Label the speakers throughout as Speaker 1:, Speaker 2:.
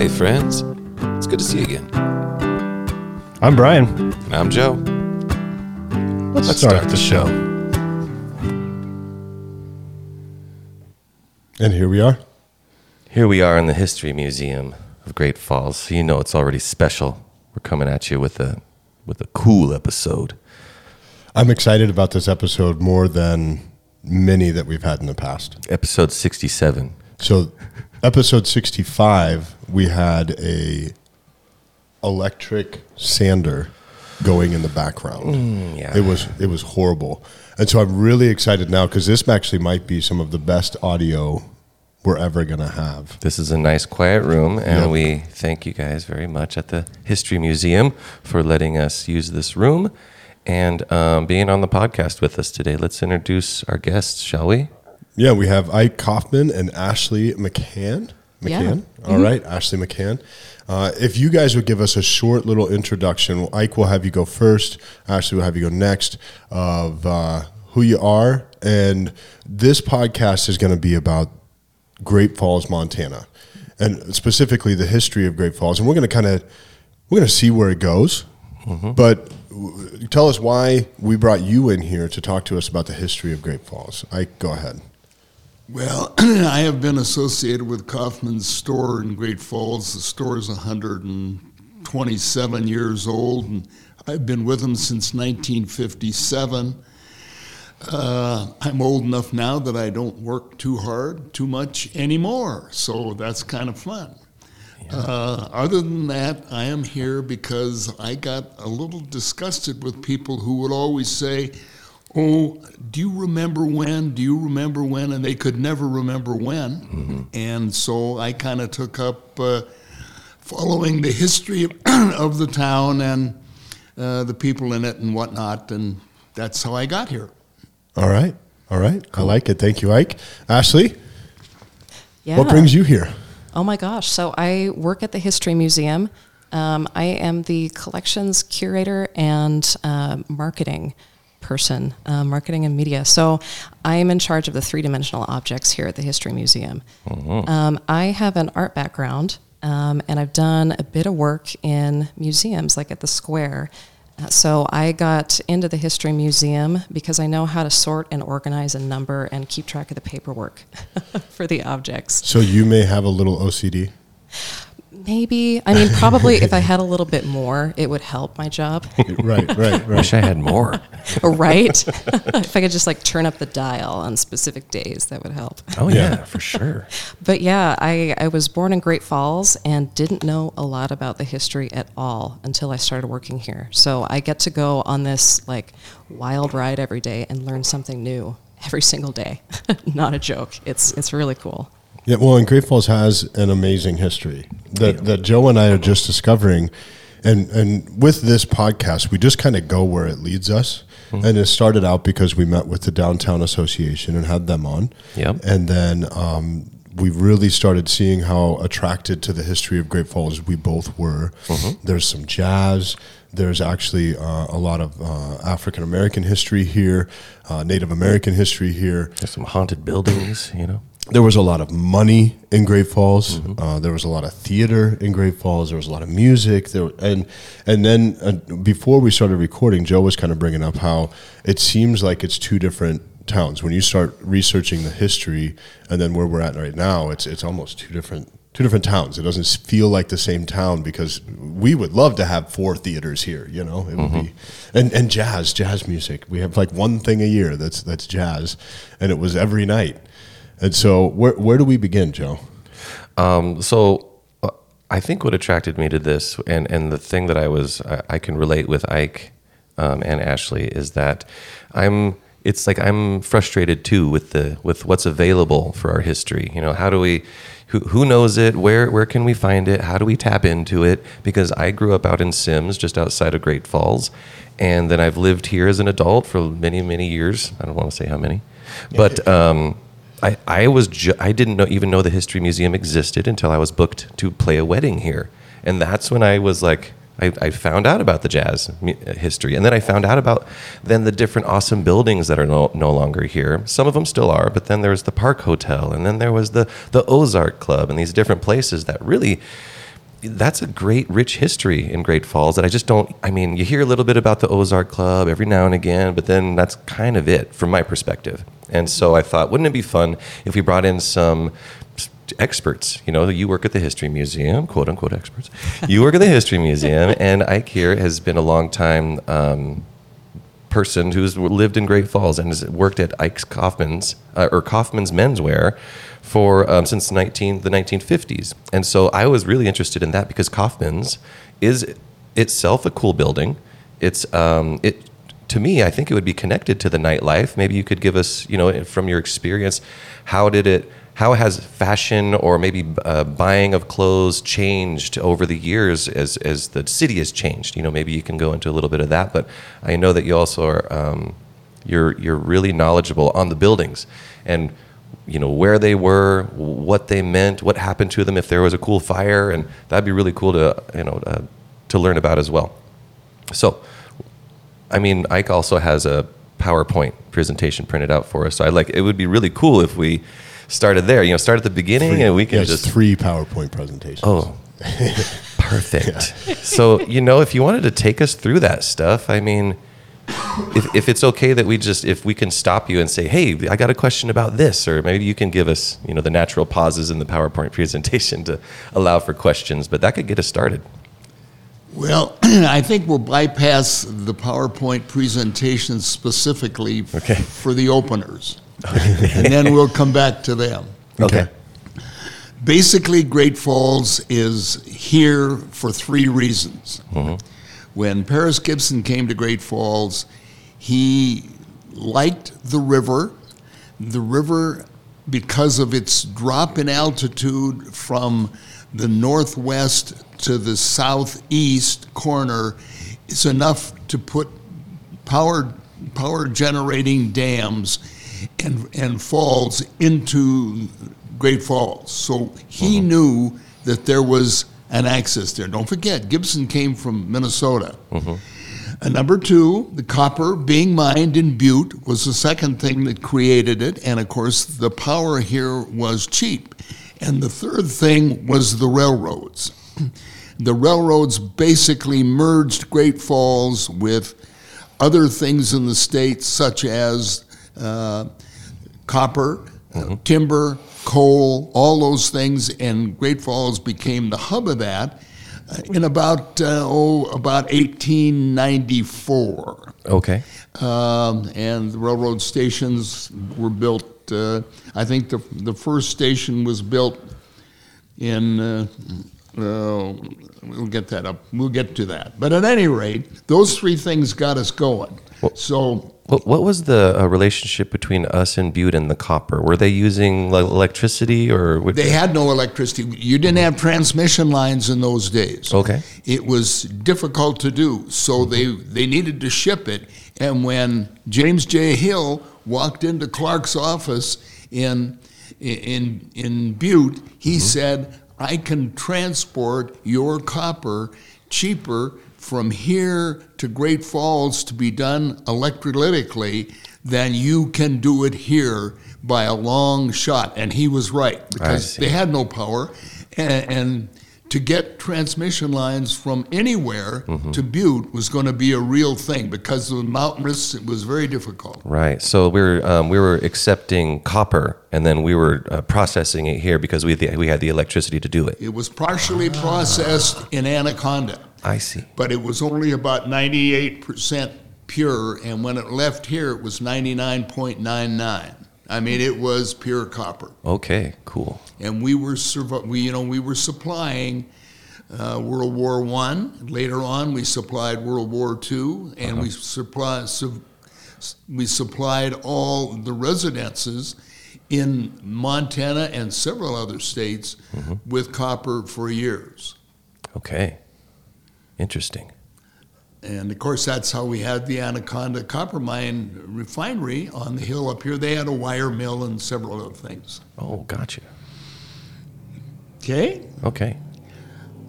Speaker 1: Hey, friends. It's good to see you again.
Speaker 2: I'm Brian.
Speaker 1: And I'm Joe.
Speaker 2: Let's,
Speaker 1: Let's
Speaker 2: start,
Speaker 1: start
Speaker 2: the
Speaker 1: the
Speaker 2: show. And here we are.
Speaker 3: Here we are in the History Museum of Great Falls. So you know it's already special. We're coming at you with a with a cool episode.
Speaker 2: I'm excited about this episode more than many that we've had in the past.
Speaker 3: Episode 67.
Speaker 2: So, episode 65, we had a electric sander going in the background.
Speaker 3: yeah.
Speaker 2: It was it was horrible. And so I'm really excited now cuz this actually might be some of the best audio we're ever going to have.
Speaker 3: This is a nice quiet room and
Speaker 2: Yep.
Speaker 3: we thank you guys very much at the History Museum for letting us use this room and um, being on the podcast with us today. Let's introduce our guests, shall we?
Speaker 2: Yeah, we have Ike Kaufman and Ashley McCann.
Speaker 4: Yeah.
Speaker 2: McCann. All right, Ashley McCann. Uh, if you guys would give us a short little introduction, Ike will have you go first. Ashley will have you go next of uh, who you are. And this podcast is going to be about Great Falls, Montana, and specifically the history of Great Falls. And we're going to kind of we're going to see where it goes. But w- tell us why we brought you in here to talk to us about the history of Great Falls. Ike, go ahead.
Speaker 5: Well, I have been associated with Kaufman's store in Great Falls. The store is 127 years old, and I've been with them since 1957. Uh, I'm old enough now that I don't work too hard, too much anymore, so that's kind of fun. Uh, other than that, I am here because I got a little disgusted with people who would always say, Oh, do you remember when? Do you remember when? And they could never remember when. And so I kind of took up uh, following the history of, of the town and uh, the people in it and whatnot. And that's how I got here.
Speaker 2: All right. All right. I like it. Thank you, Ike. Ashley,
Speaker 4: Yeah.
Speaker 2: what brings you here?
Speaker 4: Oh my gosh. So I work at the History Museum. Um, I am the collections curator and uh, marketing person, uh, marketing and media. So I am in charge of the three dimensional objects here at the History Museum. Um, I have an art background. Um, and I've done a bit of work in museums, like at the Square. Uh, So I got into the History Museum because I know how to sort and organize and number and keep track of the paperwork for the objects.
Speaker 2: So you may have a little OCD.
Speaker 4: Maybe. I mean, probably if I had a little bit more, it would help my job,
Speaker 2: right, right, right.
Speaker 3: Wish I had more.
Speaker 4: right? if I could just like turn up the dial on specific days, that would help.
Speaker 3: Oh,
Speaker 2: Yeah.
Speaker 3: yeah, for sure.
Speaker 4: But yeah, I, I was born in Great Falls and didn't know a lot about the history at all until I started working here. So I get to go on this like wild ride every day and learn something new every single day. Not a joke. It's it's really cool.
Speaker 2: Yeah, well, and Great Falls has an amazing history that, that Joe and I are just discovering. And, and with this podcast, we just kind of go where it leads us. And it started out because we met with the Downtown Association and had them on.
Speaker 3: Yep.
Speaker 2: And then um, we really started seeing how attracted to the history of Great Falls we both were. There's some jazz. There's actually uh, a lot of uh, African American history here, uh, Native American history here.
Speaker 3: There's some haunted buildings, you know.
Speaker 2: There was a lot of money in Great Falls. Uh, there was a lot of theater in Great Falls. There was a lot of music. There and and then uh, before we started recording, Joe was kind of bringing up how it seems like it's two different towns. When you start researching the history and then where we're at right now, it's it's almost two different two different towns. It doesn't feel like the same town because we would love to have four theaters here. You know, it would be and and jazz, jazz music. We have like one thing a year that's that's jazz, and it was every night. And so, where where do we begin, Joe?
Speaker 3: Um, so uh, I think what attracted me to this, and and the thing that I was I, I can relate with Ike um, and Ashley is that I'm. It's like I'm frustrated too with the with what's available for our history. You know, how do we? Who, who knows it? Where where can we find it? How do we tap into it? Because I grew up out in Simms, just outside of Great Falls, and then I've lived here as an adult for many many years. I don't want to say how many, but. Um, I, I was ju- I didn't know even know the history museum existed until I was booked to play a wedding here, and that's when I was like I, I found out about the jazz uh, history, and then I found out about then the different awesome buildings that are no, no longer here. Some of them still are, but then there was the Park Hotel, and then there was the the Ozark Club, and these different places that really that's a great, rich history in Great Falls that I just don't. I mean, you hear a little bit about the Ozark Club every now and again, but then that's kind of it from my perspective. And so I thought, wouldn't it be fun if we brought in some experts? You know, you work at the History Museum, quote unquote experts. You work at the History Museum, and Ike here has been a long time. Um, person who's lived in Great Falls and has worked at Ike's Kaufman's uh, or Kaufman's Menswear for um, since 19 the 1950s. And so I was really interested in that because Kaufman's is itself a cool building. It's um, it to me, I think it would be connected to the nightlife. Maybe you could give us, you know, from your experience, how did it how has fashion or maybe uh, buying of clothes changed over the years as, as the city has changed? You know, maybe you can go into a little bit of that, but I know that you also are, um, you're, you're really knowledgeable on the buildings and, you know, where they were, what they meant, what happened to them if there was a cool fire, and that'd be really cool to, you know, uh, to learn about as well. So, I mean, Ike also has a PowerPoint presentation printed out for us. So I like it would be really cool if we started there. You know, start at the beginning
Speaker 2: Three-
Speaker 3: and we can
Speaker 2: yeah,
Speaker 3: just
Speaker 2: three PowerPoint presentations.
Speaker 3: Oh, perfect. So, you know, if you wanted to take us through that stuff, I mean, if, if it's okay that we just, if we can stop you and say, hey, I got a question about this, or maybe you can give us, you know, the natural pauses in the PowerPoint presentation to allow for questions, but that could get us started.
Speaker 5: Well, I think we'll bypass the PowerPoint presentation specifically f-
Speaker 3: Okay.
Speaker 5: for the openers. and then we'll come back to them.
Speaker 3: Okay.
Speaker 5: Basically, Great Falls is here for three reasons. Mm-hmm. When Paris Gibson came to Great Falls, he liked the river. The river, because of its drop in altitude from the northwest to the southeast corner, is enough to put power power generating dams and and falls into Great Falls. So he uh-huh. knew that there was an access there. Don't forget, Gibson came from Minnesota. And number two, the copper being mined in Butte was the second thing that created it. And of course, the power here was cheap. And the third thing was the railroads. The railroads basically merged Great Falls with other things in the state, such as uh, copper, uh, timber, coal, all those things, and Great Falls became the hub of that uh, in about uh, oh about 1894.
Speaker 3: Okay.
Speaker 5: Um, and the railroad stations were built. Uh, I think the the first station was built in. Uh, uh, we'll get that up. We'll get to that. But at any rate, those three things got us going. So
Speaker 3: What, what was the uh, relationship between us and Butte and the copper? Were they using like, electricity or? would-
Speaker 5: They had no electricity. You didn't have transmission lines in those days.
Speaker 3: Okay.
Speaker 5: It was difficult to do, so they, they needed to ship it. And when James J. Hill walked into Clark's office in, in, in Butte, he said, I can transport your copper cheaper from here to Great Falls to be done electrolytically than you can do it here by a long shot. And he was right because they had no power. And, and to get transmission lines from anywhere to Butte was going to be a real thing because of the mountainous, it was very difficult.
Speaker 3: Right. So we were um, we were accepting copper, and then we were uh, processing it here because we the, we had the electricity to do it.
Speaker 5: It was partially processed in Anaconda.
Speaker 3: I see.
Speaker 5: but it was only about 98% pure, and when it left here, it was 99.99. I mean, it was pure copper,
Speaker 3: Okay. Cool.
Speaker 5: and we were we you know we were supplying uh, World War One. Later on, we supplied World War Two, and we supply su- we supplied all the residences in Montana and several other states with copper for years.
Speaker 3: Okay. Interesting.
Speaker 5: And of course, that's how we had the Anaconda Copper Mine refinery on the hill up here. They had a wire mill and several other things.
Speaker 3: Oh, gotcha.
Speaker 5: Okay.
Speaker 3: Okay.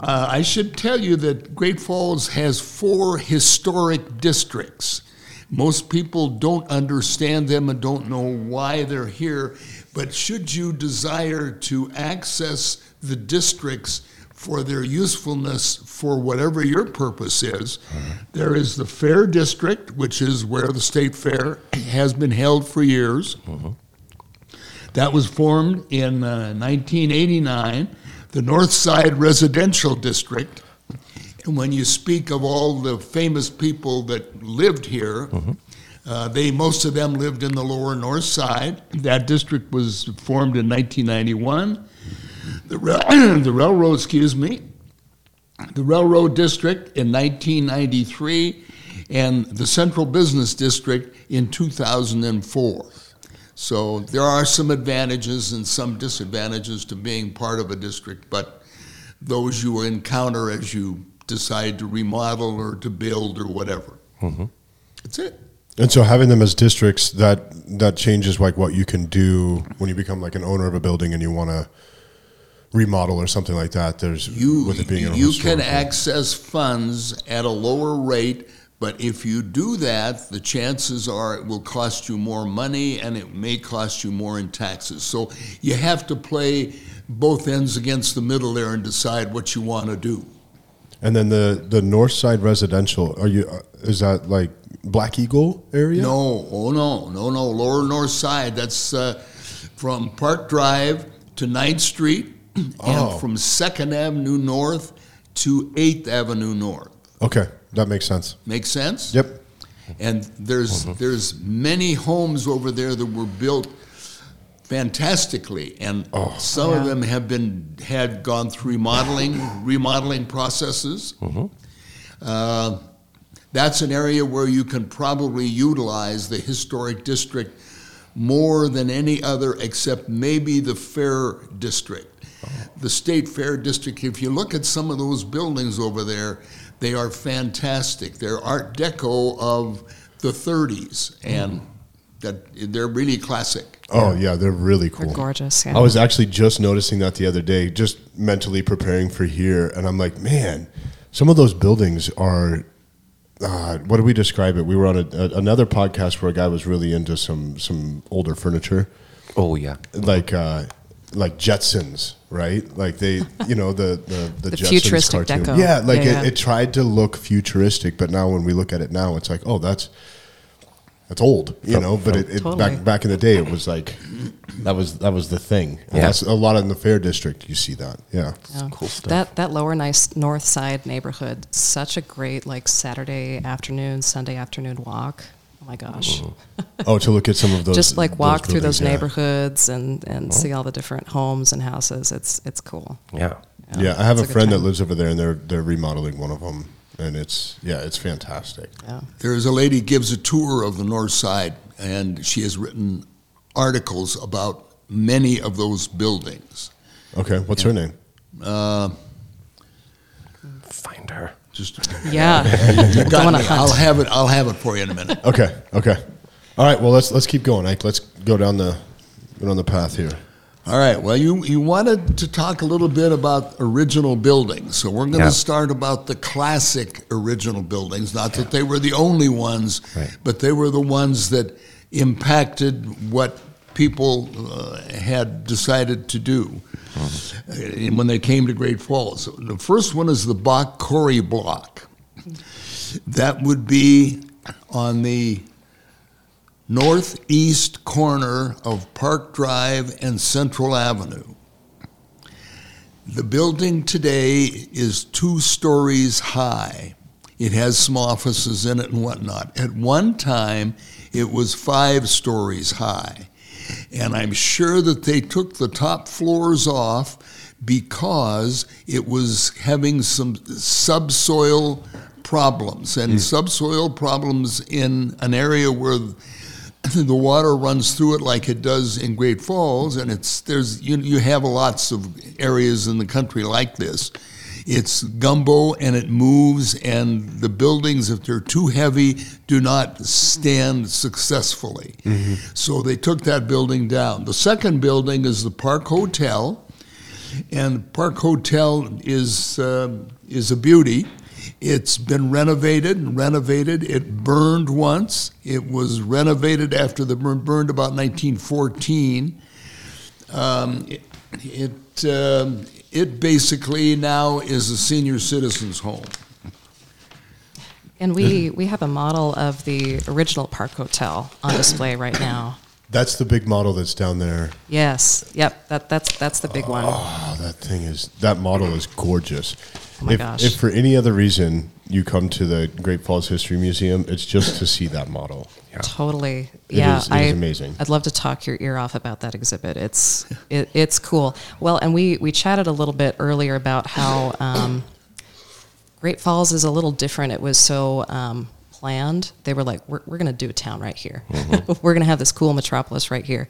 Speaker 5: Uh, I should tell you that Great Falls has four historic districts. Most people don't understand them and don't know why they're here, but should you desire to access the districts for their usefulness for whatever your purpose is. There is the Fair District, which is where the State Fair has been held for years. That was formed in uh, 1989, the North Side Residential District. And when you speak of all the famous people that lived here, uh, they most of them lived in the lower north side. That district was formed in 1991. The, rail- the railroad, excuse me, the railroad district in 1993, and the central business district in 2004. So there are some advantages and some disadvantages to being part of a district, but those you encounter as you decide to remodel or to build or whatever. Mm-hmm. That's it.
Speaker 2: And so having them as districts that that changes like what you can do when you become like an owner of a building and you want to remodel or something like that. There's
Speaker 5: You,
Speaker 2: with it being
Speaker 5: you can access funds at a lower rate, but if you do that, the chances are it will cost you more money and it may cost you more in taxes. So you have to play both ends against the middle there and decide what you want to do.
Speaker 2: And then the the north side residential. Are you? Uh, is that like Black Eagle area?
Speaker 5: No, oh no, no, no. Lower North Side. That's uh, from Park Drive to 9th Street,
Speaker 2: Oh.
Speaker 5: and from Second Avenue North to Eighth Avenue North.
Speaker 2: Okay, that makes sense.
Speaker 5: Make sense?
Speaker 2: Yep.
Speaker 5: And there's there's many homes over there that were built fantastically, and some of them have been had gone through remodeling remodeling processes. Uh, that's an area where you can probably utilize the historic district more than any other, except maybe the fair district. The state fair district, if you look at some of those buildings over there, they are fantastic. They're Art Deco of the 30s, and that they're really classic.
Speaker 2: Oh yeah, they're really cool.
Speaker 4: They're gorgeous. Yeah.
Speaker 2: I was actually just noticing that the other day, just mentally preparing for here, and I'm like, man, some of those buildings are. Uh, what do we describe it? We were on a, a, another podcast where a guy was really into some some older furniture,
Speaker 3: Oh yeah.
Speaker 2: like uh, like Jetsons, right? Like they, you know, the the the,
Speaker 4: The
Speaker 2: Jetsons
Speaker 4: futuristic
Speaker 2: cartoon.
Speaker 4: deco.
Speaker 2: Yeah, like
Speaker 4: Yeah,
Speaker 2: it,
Speaker 4: yeah.
Speaker 2: it tried to look futuristic, but now when we look at it now, it's like, oh, that's that's old, you know. But it, it
Speaker 4: Totally.
Speaker 2: back back in the day, it was like that was that was the thing.
Speaker 3: Yeah.
Speaker 2: that's a lot in the Fair District. You see that, yeah.
Speaker 4: Yeah.
Speaker 3: cool stuff.
Speaker 4: That that lower nice north side neighborhood, such a great like Saturday afternoon, Sunday afternoon walk. Oh my gosh.
Speaker 2: Oh, to look at some of those,
Speaker 4: Just like walk through those
Speaker 2: yeah.
Speaker 4: neighborhoods and, and see all the different homes and houses. It's it's cool.
Speaker 3: Yeah.
Speaker 2: Yeah, I have
Speaker 4: it's
Speaker 2: a
Speaker 4: good
Speaker 2: friend that lives over there, and they're they're remodeling one of them, and it's yeah, it's fantastic.
Speaker 4: Yeah.
Speaker 5: There's a lady gives a tour of the north side, and she has written articles about many of those buildings.
Speaker 2: Okay, what's her name?
Speaker 5: Uh,
Speaker 3: Find her.
Speaker 5: Just
Speaker 4: Yeah.
Speaker 5: you
Speaker 4: Go
Speaker 5: got me. I'll have it. I'll have it for you in a minute.
Speaker 2: Okay, okay. All right, well let's let's keep going. Ike. Let's go down the go down the path here.
Speaker 5: All right. Well, you you wanted to talk a little bit about original buildings, so we're going to
Speaker 3: Yeah.
Speaker 5: start about the classic original buildings. Not that they were the only ones,
Speaker 3: Right.
Speaker 5: but they were the ones that impacted what people uh, had decided to do uh, when they came to Great Falls. The first one is the Bach Corey Block. That would be on the northeast corner of Park Drive and Central Avenue. The building today is two stories high. It has some offices in it and whatnot. At one time, it was five stories high. And I'm sure that they took the top floors off because it was having some subsoil problems. And hmm. subsoil problems in an area where the water runs through it like it does in Great Falls, and it's there's you you have lots of areas in the country like this. It's gumbo and it moves, and the buildings, if they're too heavy, do not stand successfully. So they took that building down. The second building is the Park Hotel, and Park Hotel is uh, is a beauty. It's been renovated and renovated. It burned once. It was renovated after the burn burned about 1914. Um, it- It um, it basically now is a senior citizens home.
Speaker 4: And we, we have a model of the original Park Hotel on display right now.
Speaker 2: That's the big model that's down there.
Speaker 4: Yes, yep, that, that's, that's the big one.
Speaker 2: Oh, that thing is that model is gorgeous.
Speaker 4: Oh my
Speaker 2: if,
Speaker 4: gosh.
Speaker 2: if for any other reason you come to the Great Falls History Museum, it's just to see that model. Yeah.
Speaker 4: Totally.
Speaker 2: It
Speaker 4: yeah,
Speaker 2: is- it is
Speaker 4: I,
Speaker 2: amazing.
Speaker 4: I'd love to talk your ear off about that exhibit. It's it, it's cool. Well, and we we chatted a little bit earlier about how um, Great Falls is a little different. It was so um, planned. They were like, we're, we're going to do a town right here. we're going to have this cool metropolis right here.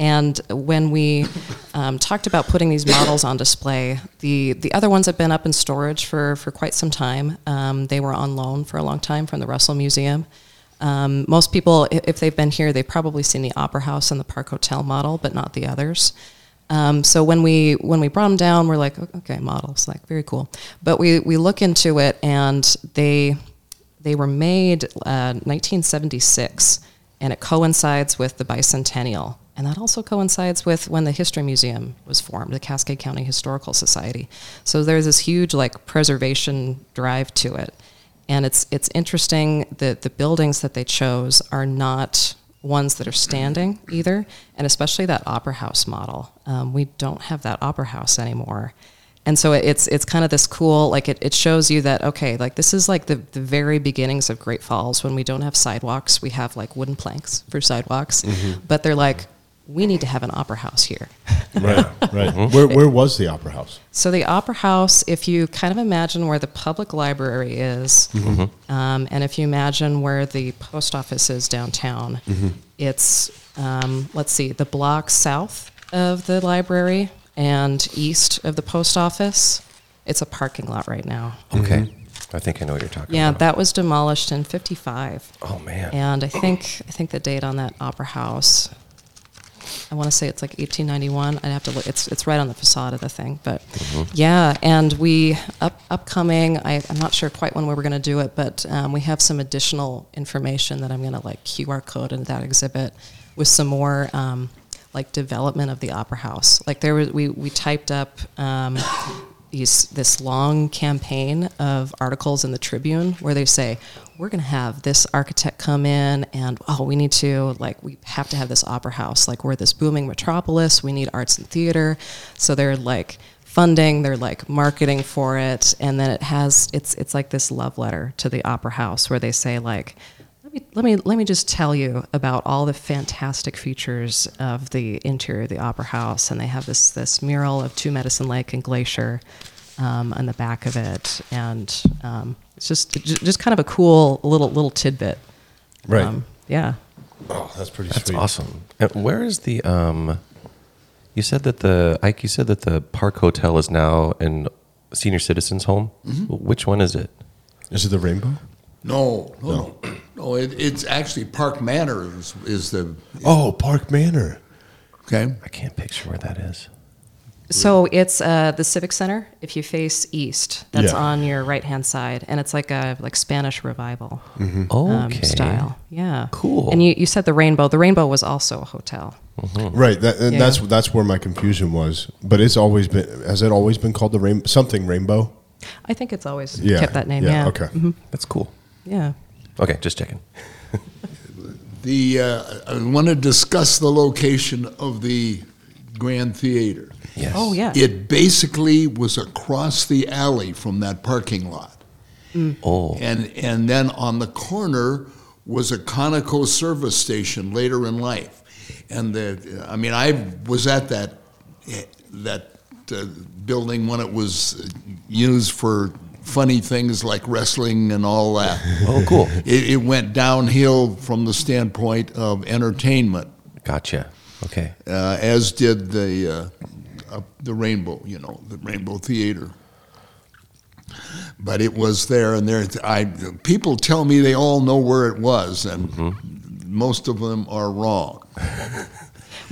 Speaker 4: And when we um, talked about putting these models on display, the, the other ones have been up in storage for, for quite some time. Um, they were on loan for a long time from the Russell Museum. Um, most people, if they've been here, they've probably seen the Opera House and the Park Hotel model, but not the others. Um, so when we when we brought them down, we're like, okay, models, like very cool. But we we look into it, and they they were made uh, 1976, and it coincides with the bicentennial, and that also coincides with when the History Museum was formed, the Cascade County Historical Society. So there's this huge like preservation drive to it, and it's it's interesting that the buildings that they chose are not ones that are standing either, and especially that opera house model. Um, we don't have that opera house anymore. And so it's it's kind of this cool like it, it shows you that okay like this is like the, the very beginnings of Great Falls. When we don't have sidewalks we have like wooden planks for sidewalks. But they're like we need to have an opera house here.
Speaker 2: Right, right. Where, where was the Opera House?
Speaker 4: so the Opera House, if you kind of imagine where the public library is, um, and if you imagine where the post office is downtown, it's um, let's see, the block south of the library and east of the post office. It's a parking lot right now.
Speaker 3: Okay. I think I know what you're talking
Speaker 4: Yeah,
Speaker 3: about.
Speaker 4: Yeah, that was demolished in '55.
Speaker 3: Oh man.
Speaker 4: And I think I think the date on that opera house, I want to say it's like 1891. I'd have to look. It's it's right on the facade of the thing, but yeah. And we up upcoming. I, I'm not sure quite when we were going to do it, but um, we have some additional information that I'm going to like QR code into that exhibit with some more. Um, like development of the opera house, like there was we we typed up um, these this long campaign of articles in the Tribune where they say we're going to have this architect come in and oh we need to like we have to have this opera house. Like we're this booming metropolis. We need arts and theater. So they're like funding they're like marketing for it. And then it has it's it's like this love letter to the opera house where they say like let me, let me let me just tell you about all the fantastic features of the interior of the opera house, and they have this this mural of Two Medicine Lake and Glacier um, on the back of it, and um, it's just just kind of a cool little little tidbit.
Speaker 2: Right.
Speaker 4: Um, yeah.
Speaker 2: Oh, that's pretty
Speaker 3: That's
Speaker 2: sweet.
Speaker 3: awesome. And where is the um? You said that the Ike. You said that the Park Hotel is now an senior citizens home. Which one is it?
Speaker 2: Is it the Rainbow?
Speaker 5: No, no, no. no it, it's actually Park Manor is, is the
Speaker 2: Oh, Park Manor.
Speaker 5: okay.
Speaker 3: I can't picture where that is.
Speaker 4: So it's uh, the Civic Center. If you face east, that's
Speaker 2: Yeah.
Speaker 4: on your right hand side, and it's like a like Spanish revival
Speaker 2: Mm-hmm.
Speaker 4: um,
Speaker 3: Okay.
Speaker 4: style. Yeah.
Speaker 3: Cool.
Speaker 4: And you, you said the Rainbow. The Rainbow was also a hotel.
Speaker 2: Right. That, and
Speaker 4: Yeah.
Speaker 2: that's that's where my confusion was. But it's always been. Has it always been called the rain something Rainbow?
Speaker 4: I think it's always
Speaker 2: Yeah.
Speaker 4: kept that name. Yeah.
Speaker 2: Okay.
Speaker 3: That's cool.
Speaker 4: Yeah.
Speaker 3: Okay, just checking.
Speaker 5: The uh, I want to discuss the location of the Grand Theater.
Speaker 3: Yes.
Speaker 4: Oh yeah.
Speaker 5: It basically was across the alley from that parking lot.
Speaker 3: Oh.
Speaker 5: And, and then on the corner was a Conoco service station later in life. And the, I mean, I was at that, that uh, building when it was used for funny things like wrestling and all that.
Speaker 3: Oh, cool.
Speaker 5: It, it went downhill from the standpoint of entertainment,
Speaker 3: Gotcha. Okay.
Speaker 5: uh, as did the, uh, uh, the Rainbow, you know, the Rainbow Theater. But it was there, and there. I people tell me they all know where it was, and most of them are wrong.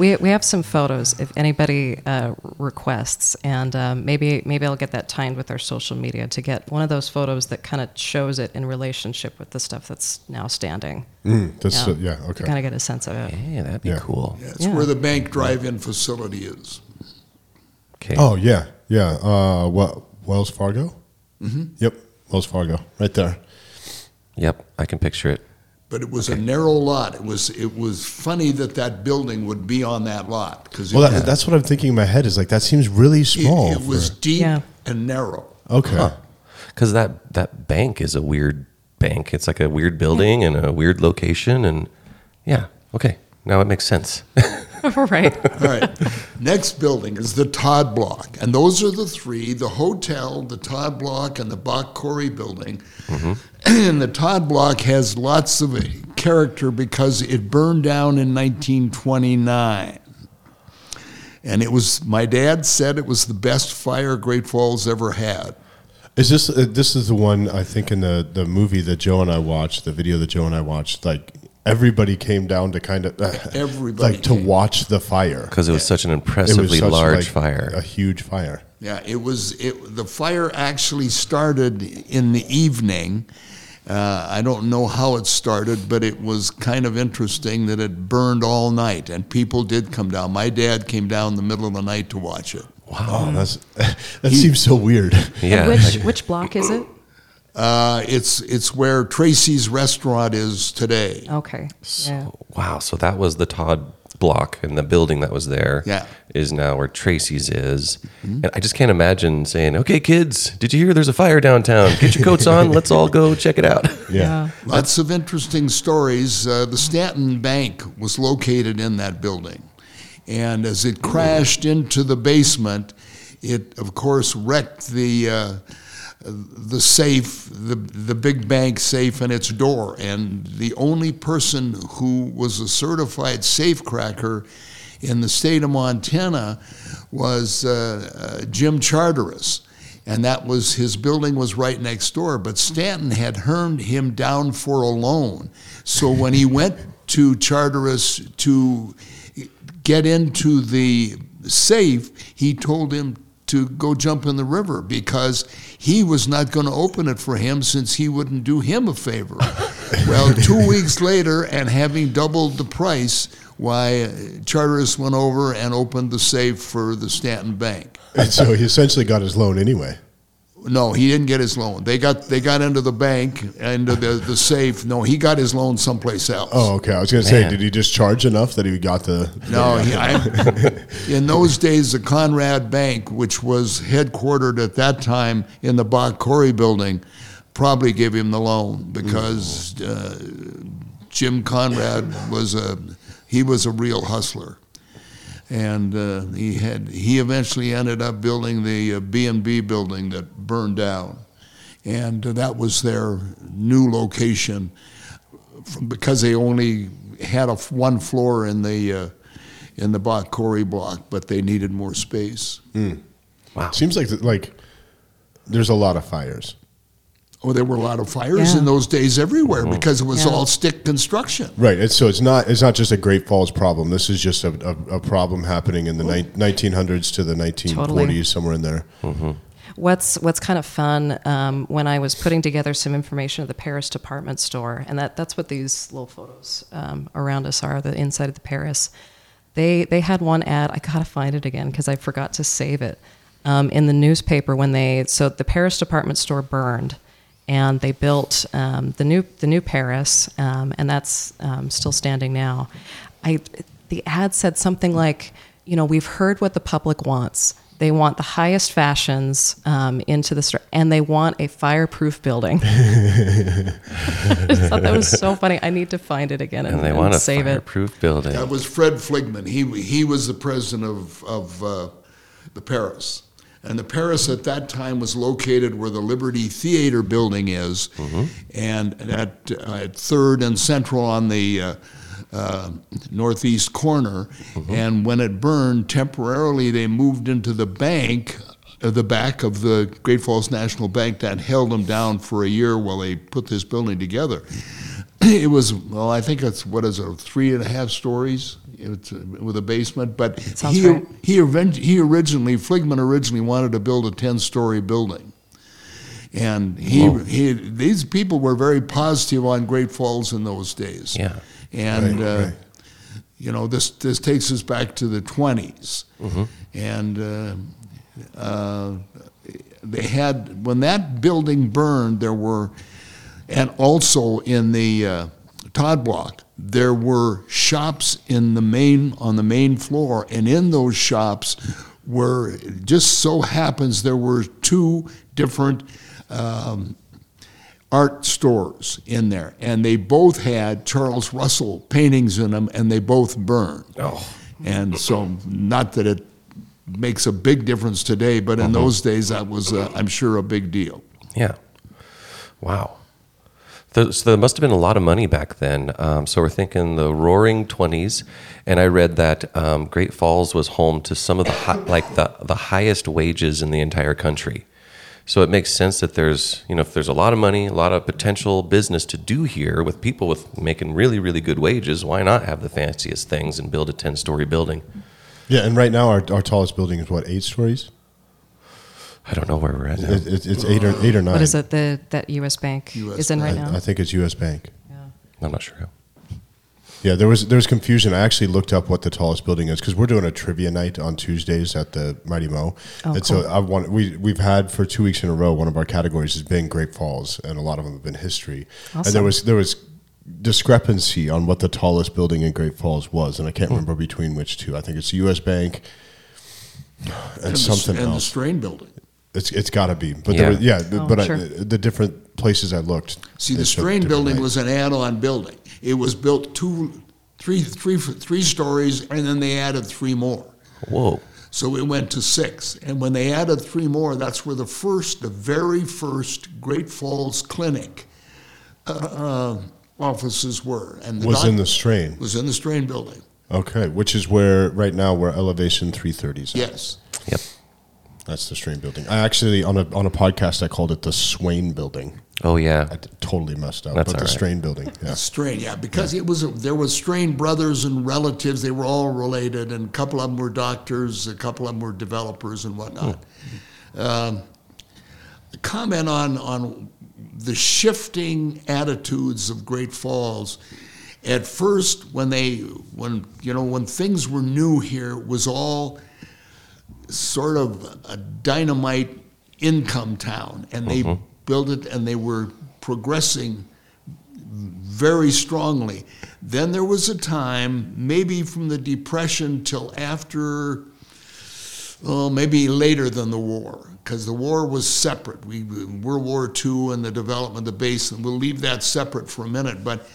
Speaker 4: We, we have some photos if anybody uh, requests, and um, maybe maybe I'll get that timed with our social media to get one of those photos that kind of shows it in relationship with the stuff that's now standing.
Speaker 2: Mm, that's
Speaker 4: Yeah.
Speaker 2: uh, yeah. Okay.
Speaker 4: To kind of get a sense of it.
Speaker 3: Hey, that'd be
Speaker 2: Yeah.
Speaker 3: cool.
Speaker 5: It's
Speaker 4: Yeah.
Speaker 5: where the bank drive-in facility is.
Speaker 3: Okay.
Speaker 2: Oh yeah, yeah. Uh, what Wells Fargo? Mm-hmm. Yep, Wells Fargo, right there.
Speaker 3: Yep, I can picture it.
Speaker 5: But it was a narrow lot. It was it was funny that that building would be on that lot because
Speaker 2: Well,
Speaker 5: it,
Speaker 2: that, that's what I'm thinking in my head. Is like that seems really small.
Speaker 5: it, it was
Speaker 2: for-
Speaker 5: deep
Speaker 4: Yeah.
Speaker 5: and narrow.
Speaker 2: okay.
Speaker 3: Because that that bank is a weird bank. It's like a weird building and a weird location, and yeah, okay, now it makes sense.
Speaker 4: right.
Speaker 5: All right. Next building is the Todd Block. And those are the three the hotel, the Todd Block, and the Bach Corey building. Mm-hmm. And the Todd Block has lots of character because it burned down in 1929. And it was, my dad said it was the best fire Great Falls ever had.
Speaker 2: Is this uh, this is the one I think in the the movie that Joe and I watched, the video that Joe and I watched, like everybody came down to kind of
Speaker 5: Everybody
Speaker 2: like to watch the fire.
Speaker 3: Because it was such an
Speaker 2: It was
Speaker 3: impressively
Speaker 2: such,
Speaker 3: large
Speaker 2: like,
Speaker 3: fire.
Speaker 2: a huge fire.
Speaker 5: Yeah, it was. It, the fire actually started in the evening. Uh, I don't know how it started, but it was kind of interesting that it burned all night, and people did come down. My dad came down in the middle of the night to watch it.
Speaker 2: Wow, that's that seems so weird.
Speaker 3: yeah.
Speaker 4: Which which block is it?
Speaker 5: Uh, it's it's where Tracy's restaurant is today.
Speaker 4: Okay. Yeah.
Speaker 3: Wow. So that was the Todd block, and the building that was there
Speaker 5: Yeah.
Speaker 3: is now where Tracy's is. And I just can't imagine saying, "Okay, kids, did you hear there's a fire downtown? Get your coats on. Let's all go check it out."
Speaker 2: Yeah.
Speaker 5: Lots of interesting stories. Uh, the Stanton Bank was located in that building. And as it crashed into the basement, it, of course, wrecked the, uh, the safe, the, the big bank safe and its door. And the only person who was a certified safe cracker in the state of Montana was uh, uh, Jim Charteris and that was his building was right next door. But Stanton had turned him down for a loan. So when he went to Charteris to get into the safe, he told him to go jump in the river because he was not going to open it for him since he wouldn't do him a favor. well, two weeks later, and having doubled the price, why uh, Charteris went over and opened the safe for the Stanton Bank.
Speaker 2: And so he essentially got his loan anyway.
Speaker 5: No, he didn't get his loan. They got they got into the bank, and the, the safe. No, he got his loan someplace else.
Speaker 2: Oh, okay. I was going to say,
Speaker 3: Man.
Speaker 2: did he just charge enough that he got the?
Speaker 5: No, he, I, in those days, the Conrad Bank, which was headquartered at that time in the Bach Corey building, probably gave him the loan because uh, Jim Conrad was a he was a real hustler, and uh, he had he eventually ended up building the uh, B and B building that burned down, and uh, that was their new location from- because they only had a f- one floor in the uh, in the Bach Corey block, but they needed more space.
Speaker 3: Wow.
Speaker 2: Seems like like there's a lot of fires.
Speaker 5: Oh, there were a lot of fires
Speaker 4: Yeah.
Speaker 5: in those days everywhere because it was
Speaker 4: Yeah.
Speaker 5: all stick construction.
Speaker 2: Right. It's, so it's not it's not just a Great Falls problem. This is just a, a, a problem happening in the ni- 1900s to the 1940s,
Speaker 4: Totally.
Speaker 2: somewhere in there.
Speaker 4: What's what's kind of fun um, when I was putting together some information of the Paris department store, and that, that's what these little photos um, around us are, the inside of the Paris. They they had one ad. I gotta find it again because I forgot to save it um, in the newspaper when they so the Paris department store burned, and they built um, the new the new Paris, um, and that's um, still standing now. I the ad said something like, you know, we've heard what the public wants. They want the highest fashions um, into the store, and they want a fireproof building. I just thought that was so funny. I need to find it again and,
Speaker 3: And they
Speaker 4: and
Speaker 3: want a
Speaker 4: save it.
Speaker 3: fireproof building.
Speaker 5: That was Fred Fligman. He he was the president of of uh, the Paris, and the Paris at that time was located where the Liberty Theater building is, and at uh, at Third and Central on the. Uh, uh, northeast corner, and when it burned, temporarily they moved into the bank, uh, the back of the Great Falls National Bank. That held them down for a year while they put this building together. It was well, I think it's what is it, three and a half stories it's, uh, with a basement. But
Speaker 4: Sounds
Speaker 5: he
Speaker 4: right.
Speaker 5: he he originally Fligman originally wanted to build a ten story building, and he, he these people were very positive on Great Falls in those days.
Speaker 3: Yeah.
Speaker 5: and
Speaker 2: Right,
Speaker 5: uh,
Speaker 2: right.
Speaker 5: you know this this takes us back to the 20s
Speaker 3: Mm-hmm.
Speaker 5: and uh, uh, they had when that building burned. There were, and also in the uh, Todd Block, there were shops in the main on the main floor, and in those shops were just so happens there were two different. Um, art stores in there, and they both had Charles Russell paintings in them, and they both burned.
Speaker 3: Oh.
Speaker 5: And so, not that it makes a big difference today, but in those days, that was, uh, I'm sure, a big deal.
Speaker 3: Yeah. Wow. So there must have been a lot of money back then. Um, so we're thinking the Roaring Twenties, and I read that um, Great Falls was home to some of the hi- like the the highest wages in the entire country. So it makes sense that there's you know if there's a lot of money, a lot of potential business to do here with people with making really really good wages. Why not have the fanciest things and build a ten story building?
Speaker 2: Yeah, and right now our, our tallest building is what eight stories.
Speaker 3: I don't know where we're at now.
Speaker 2: It, it, it's eight or eight or nine.
Speaker 4: What is it? The that U.S. Bank
Speaker 5: US
Speaker 4: is in right
Speaker 2: I,
Speaker 4: now.
Speaker 2: I think it's U.S. Bank.
Speaker 4: yeah.
Speaker 3: I'm not sure. How.
Speaker 2: Yeah, there was there was confusion. I actually looked up what the tallest building is because we're doing a trivia night on Tuesdays at the Mighty Mo,
Speaker 4: Oh,
Speaker 2: and so. I want we we've had for two weeks in a row. One of our categories has been Great Falls, and a lot of them have been history. And there was there was discrepancy on what the tallest building in Great Falls was, and I can't hmm. remember between which two. I think it's the U.S. Bank and,
Speaker 5: the-
Speaker 2: something
Speaker 5: and the. Strain Building.
Speaker 2: It's it's got to be, but
Speaker 3: Yeah.
Speaker 2: there was, yeah,
Speaker 4: Oh,
Speaker 2: but
Speaker 4: sure.
Speaker 2: I, the different places I looked.
Speaker 5: See, the Strain Building
Speaker 2: heights.
Speaker 5: was an add-on building. It was built two, three, three, three stories, and then they added three more.
Speaker 3: Whoa.
Speaker 5: So it went to six. And when they added three more, that's where the first, the very first Great Falls Clinic uh, uh, offices were. And the
Speaker 2: was
Speaker 5: doc-
Speaker 2: in the strain.
Speaker 5: was in the Strain Building.
Speaker 2: Okay, which is where right now we're elevation 330s.
Speaker 5: Yes.
Speaker 3: Yep.
Speaker 2: That's the Strain building. I actually on a on a podcast I called it the Swain building.
Speaker 3: Oh yeah.
Speaker 2: I t- totally messed up,
Speaker 3: That's
Speaker 2: but the
Speaker 3: all right.
Speaker 2: Strain building. Yeah.
Speaker 5: Strain, yeah, because it was a, there was Strain brothers and relatives. They were all related, and a couple of them were doctors, a couple of them were developers and whatnot. Um, comment on on the shifting attitudes of Great Falls. At first, when they when you know when things were new here, it was all sort of a dynamite income town, and they mm-hmm. built it, and they were progressing very strongly. Then there was a time, maybe from the Depression till after, oh, maybe later than the war, because the war was separate. We World War II and the development of the base, and we'll leave that separate for a minute. But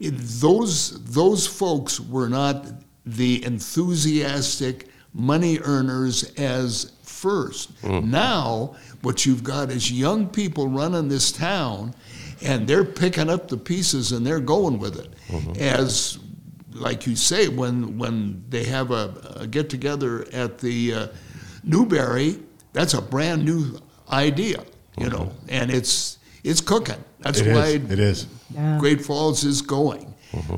Speaker 5: it, those those folks were not the enthusiastic money earners as first. Hmm. Now, what you've got is young people running this town, and they're picking up the pieces and they're going with it. Mm-hmm. As, like you say, when when they have a, a get together at the uh, Newberry, that's a brand new idea, you know, mm-hmm. and it's it's cooking. That's
Speaker 2: It
Speaker 5: why
Speaker 2: is. It is.
Speaker 5: Great Falls is going. Mm-hmm.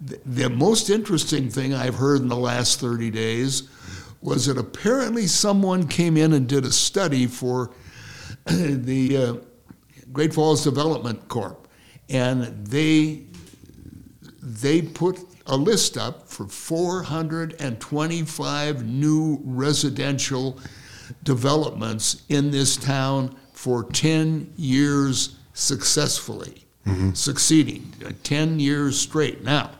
Speaker 5: The, the most interesting thing I've heard in the last 30 days was that apparently someone came in and did a study for the uh, Great Falls Development Corp, and they they put a list up for 425 new residential developments in this town for 10 years successfully, succeeding, uh, 10 years straight. Now,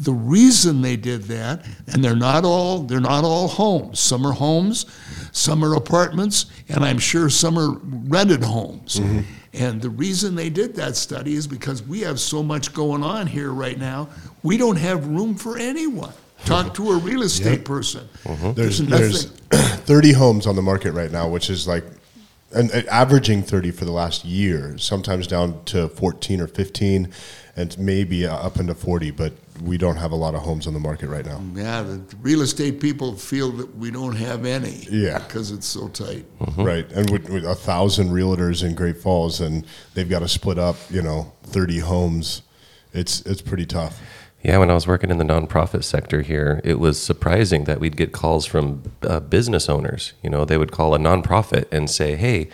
Speaker 5: the reason they did that, and they're not all they're not all homes. Some are homes, some are apartments, and I'm sure some are rented homes. Mm-hmm. And the reason they did that study is because we have so much going on here right now. We don't have room for anyone. Talk to a real estate person.
Speaker 2: There's
Speaker 5: There's
Speaker 2: there's
Speaker 5: nothing.
Speaker 2: 30 homes on the market right now, which is like and and averaging 30 for the last year, sometimes down to 14 or 15 and maybe up into 40, but we don't have a lot of homes on the market right now.
Speaker 5: Yeah, the real estate people feel that we don't have any.
Speaker 2: Yeah.
Speaker 5: Because it's so tight.
Speaker 2: Right. And with, with a thousand realtors in Great Falls and they've got to split up, you know, 30 homes. It's it's pretty tough.
Speaker 3: Yeah, when I was working in the nonprofit sector here, it was surprising that we'd get calls from uh, business owners. You know, they would call a nonprofit and say, "Hey,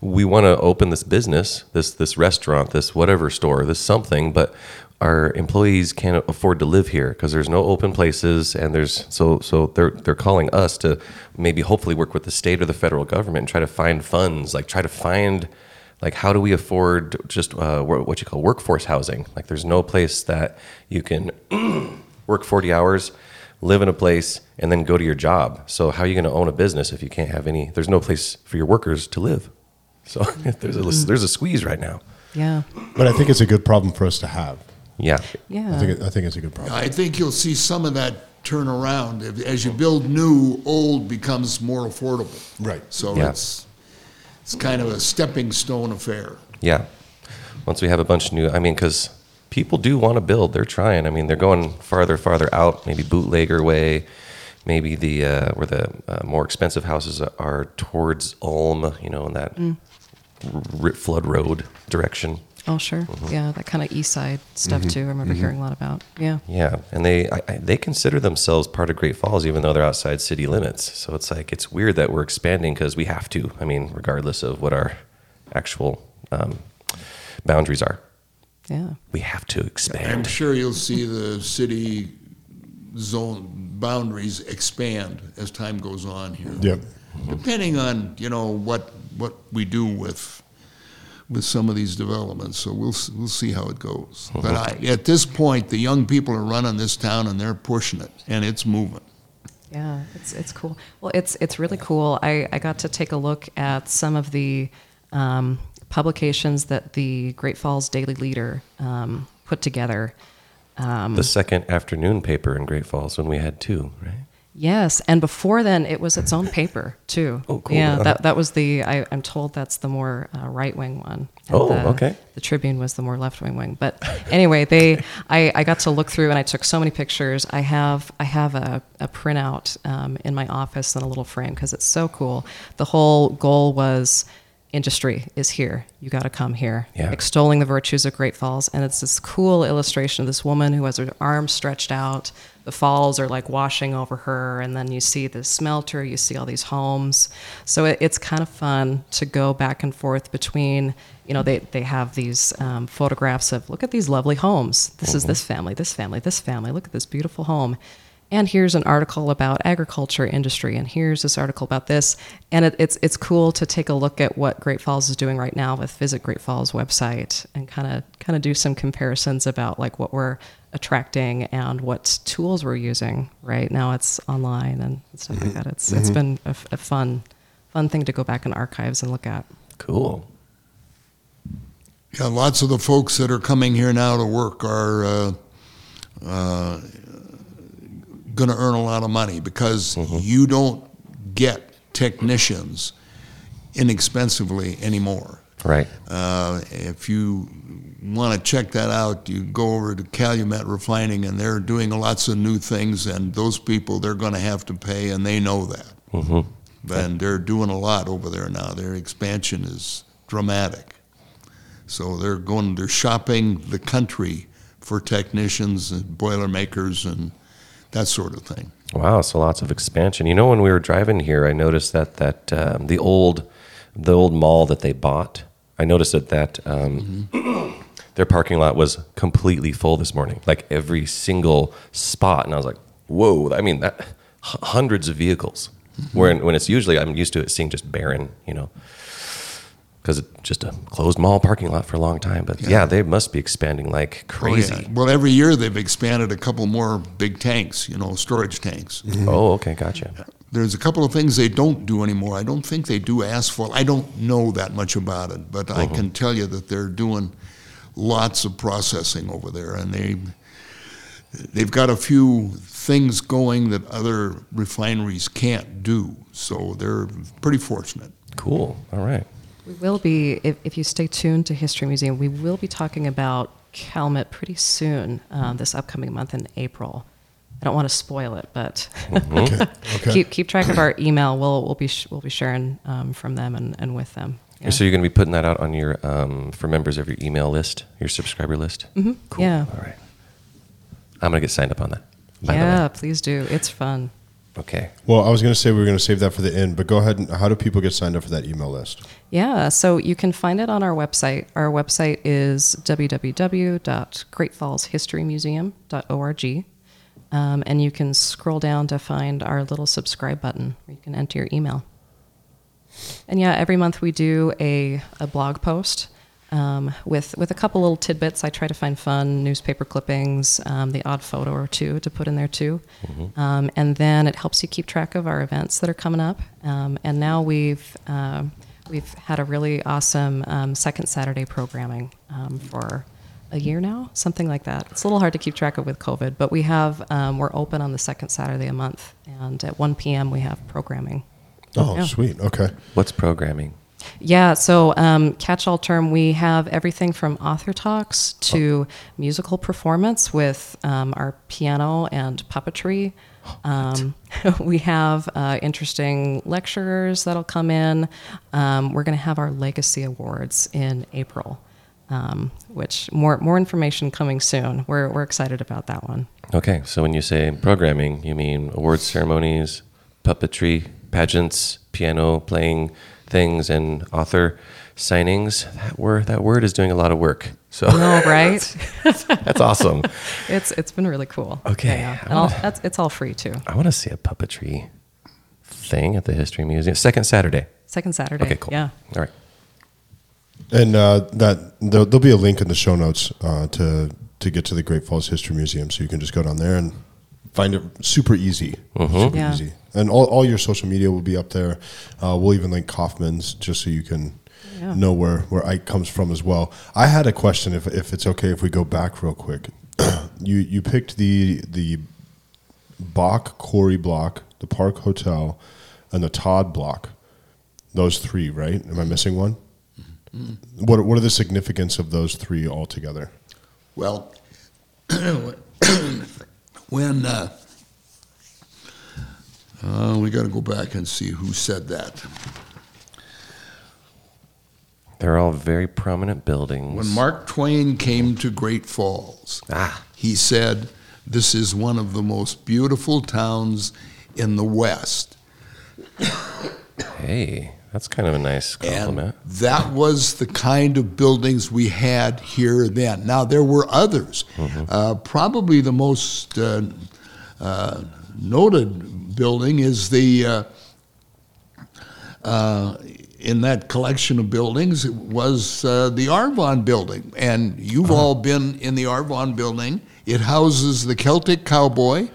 Speaker 3: we want to open this business, this this restaurant, this whatever store, this something, but our employees can't afford to live here because there's no open places and there's so so they're they're calling us to maybe hopefully work with the state or the federal government and try to find funds like try to find like how do we afford just uh, what you call workforce housing like there's no place that you can work 40 hours live in a place and then go to your job so how are you going to own a business if you can't have any there's no place for your workers to live so there's a there's a squeeze right now
Speaker 4: Yeah.
Speaker 2: But I think it's a good problem for us to have.
Speaker 3: Yeah
Speaker 4: Yeah.
Speaker 2: I think it, I think it's a good problem.
Speaker 5: I think you'll see some of that turn around. If- As you build new, old becomes more affordable.
Speaker 2: Right.
Speaker 5: So
Speaker 3: Yeah.
Speaker 5: it's, it's kind of a stepping stone affair.
Speaker 3: Yeah. Once we have a bunch of new, I mean, because people do want to build. They're trying. I mean, they're going farther, farther out. Maybe bootlegger way. Maybe the uh, where the uh, more expensive houses are towards Ulm. You know, in that r- flood road direction.
Speaker 4: Oh, sure. Mm-hmm. Yeah, that kind of east side stuff mm-hmm. too. I remember mm-hmm. hearing a lot about. Yeah.
Speaker 3: Yeah, and they I, I, they consider themselves part of Great Falls, even though they're outside city limits. So it's like it's weird that we're expanding because we have to. I mean, regardless of what our actual um, boundaries are,
Speaker 4: Yeah.
Speaker 3: we have to expand.
Speaker 5: I'm sure you'll see the city zone boundaries expand as time goes on here.
Speaker 2: Yep.
Speaker 5: Depending on, you know, what, what we do with, with some of these developments. So we'll, we'll see how it goes. But I, at this point, the young people are running this town and they're pushing it and it's moving.
Speaker 4: Yeah, it's it's cool. Well, it's it's really cool. I, I got to take a look at some of the um, publications that the Great Falls Daily Leader um, put together. Um,
Speaker 3: the second afternoon paper in Great Falls when we had two, right?
Speaker 4: Yes, and before then, it was its own paper too.
Speaker 3: Oh, cool.
Speaker 4: Yeah,
Speaker 3: Uh-huh.
Speaker 4: that that was the. I, I'm told that's the more uh, right wing one.
Speaker 3: Oh,
Speaker 4: the,
Speaker 3: okay.
Speaker 4: The Tribune was the more left wing wing. But anyway, they. I, I got to look through and I took so many pictures. I have I have a, a printout um, in my office in a little frame because it's so cool. The whole goal was industry is here. You got to come here.
Speaker 3: Yeah.
Speaker 4: Extolling the virtues of Great Falls, and it's this cool illustration of this woman who has her arms stretched out. The falls are like washing over her, and then you see the smelter. You see all these homes. So it, it's kind of fun to go back and forth between. You know, they they have these um, photographs of look at these lovely homes. This is this family, this family, this family. Look at this beautiful home and here's an article about agriculture industry and here's this article about this. And it, it's it's cool to take a look at what Great Falls is doing right now with Visit Great Falls website and kind of kind of do some comparisons about like what we're attracting and what tools we're using right? Now it's online and stuff like that. It's it's been a fun fun thing to go back in archives and look at.
Speaker 3: Cool.
Speaker 5: Yeah, lots of the folks that are coming here now to work are uh, uh, going to earn a lot of money because you don't get technicians inexpensively anymore.
Speaker 3: Right.
Speaker 5: Uh, if you want to check that out, you go over to Calumet Refining, and they're doing lots of new things, and those people they're going to have to pay, and they know that.
Speaker 3: Mm-hmm.
Speaker 5: And they're doing a lot over there now. Their expansion is dramatic. So they're going, they're shopping the country for technicians and boilermakers and that sort of thing.
Speaker 3: Wow, so lots of expansion. You know, when we were driving here, I noticed that that um, the old the old mall that they bought. I noticed that that um, their parking lot was completely full this morning, like every single spot, and I was like, "Whoa!" I mean, that h- hundreds of vehicles. When when it's usually I'm used to it seeing just barren, you know, because it's just a closed mall parking lot for a long time. But yeah, they must be expanding like
Speaker 5: Oh, yeah.
Speaker 3: crazy.
Speaker 5: Well, every year they've expanded a couple more big tanks, you know, storage tanks. Mm-hmm.
Speaker 3: Oh, okay, gotcha.
Speaker 5: There's a couple of things they don't do anymore. I don't think they do asphalt. I don't know that much about it, but I mm-hmm. can tell you that they're doing lots of processing over there, and they they've got a few things going that other refineries can't do. So they're pretty fortunate.
Speaker 3: Cool. All right.
Speaker 4: We will be, if, if you stay tuned to History Museum, we will be talking about Calumet pretty soon, um, this upcoming month in April. I don't want to spoil it, but
Speaker 2: Okay. Okay.
Speaker 4: keep keep track of our email. We'll we'll be sh- we'll be sharing um, from them and, and with them. Yeah.
Speaker 3: So you're going to be putting that out on your um, for members of your email list, your subscriber list. Mm-hmm. Cool.
Speaker 4: Yeah.
Speaker 3: All right. I'm going to get signed up on that. By
Speaker 4: yeah,
Speaker 3: The way.
Speaker 4: please do. It's fun.
Speaker 3: Okay.
Speaker 2: Well, I was going to say we were going to save that for the end, but go ahead and how do people get signed up for that email list?
Speaker 4: Yeah, so you can find it on our website. Our website is www.greatfallshistorymuseum.org. Um, and you can scroll down to find our little subscribe button where you can enter your email. And yeah, every month we do a, a blog post um, with, with a couple little tidbits. I try to find fun newspaper clippings, um, the odd photo or two to put in there too. Um, and then it helps you keep track of our events that are coming up. Um, and now we've, uh, we've had a really awesome um, second Saturday programming um, for a year now, something like that. It's a little hard to keep track of with COVID, but we have, um, we're open on the second Saturday a month. And at 1 p.m. we have programming.
Speaker 2: Oh,
Speaker 4: Yeah.
Speaker 2: sweet. Okay.
Speaker 3: What's programming?
Speaker 4: Yeah, so um, catch-all term, we have everything from author talks to musical performance with um, our piano and puppetry. Um, we have uh, interesting lecturers that'll come in. Um, we're going to have our Legacy Awards in April, um, which more more information coming soon. We're we're excited about that one.
Speaker 3: Okay, so when you say programming, you mean awards ceremonies, puppetry, pageants, piano playing things, and author signings. That word, that word is doing a lot of work. So
Speaker 4: No, right?
Speaker 3: that's awesome.
Speaker 4: it's it's been really cool.
Speaker 3: Okay,
Speaker 4: Yeah, and
Speaker 3: wanna-
Speaker 4: that's it's all free too.
Speaker 3: I want to see a puppetry thing at the History Museum. Second Saturday.
Speaker 4: Second Saturday.
Speaker 3: Okay, cool.
Speaker 4: Yeah.
Speaker 3: All right.
Speaker 2: And uh, that there'll, there'll be a link in the show notes uh, to to get to the Great Falls History Museum, so you can just go down there and find it super easy, super
Speaker 4: Yeah.
Speaker 2: easy. And all, all your social media will be up there. Uh, we'll even link Kaufman's just so you can
Speaker 4: Yeah.
Speaker 2: know where where Ike comes from as well. I had a question, if if it's okay, if we go back real quick. you you picked the the Bach Cory block, the Park Hotel, and the Todd block. Those three, right? Am I missing one? What what are the significance of those three altogether?
Speaker 5: Well, when uh, uh, we got to go back and see who said that.
Speaker 3: They're all very prominent buildings.
Speaker 5: When Mark Twain came to Great Falls,
Speaker 3: ah,
Speaker 5: he said, This is one of the most beautiful towns in the West.
Speaker 3: hey, that's kind of a nice
Speaker 5: And
Speaker 3: compliment.
Speaker 5: that was the kind of buildings we had here then. Now, there were others. Uh, probably the most uh, uh, noted building is the, uh, uh, in that collection of buildings, was uh, the Arvon building. And you've all been in the Arvon building. It houses the Celtic Cowboy,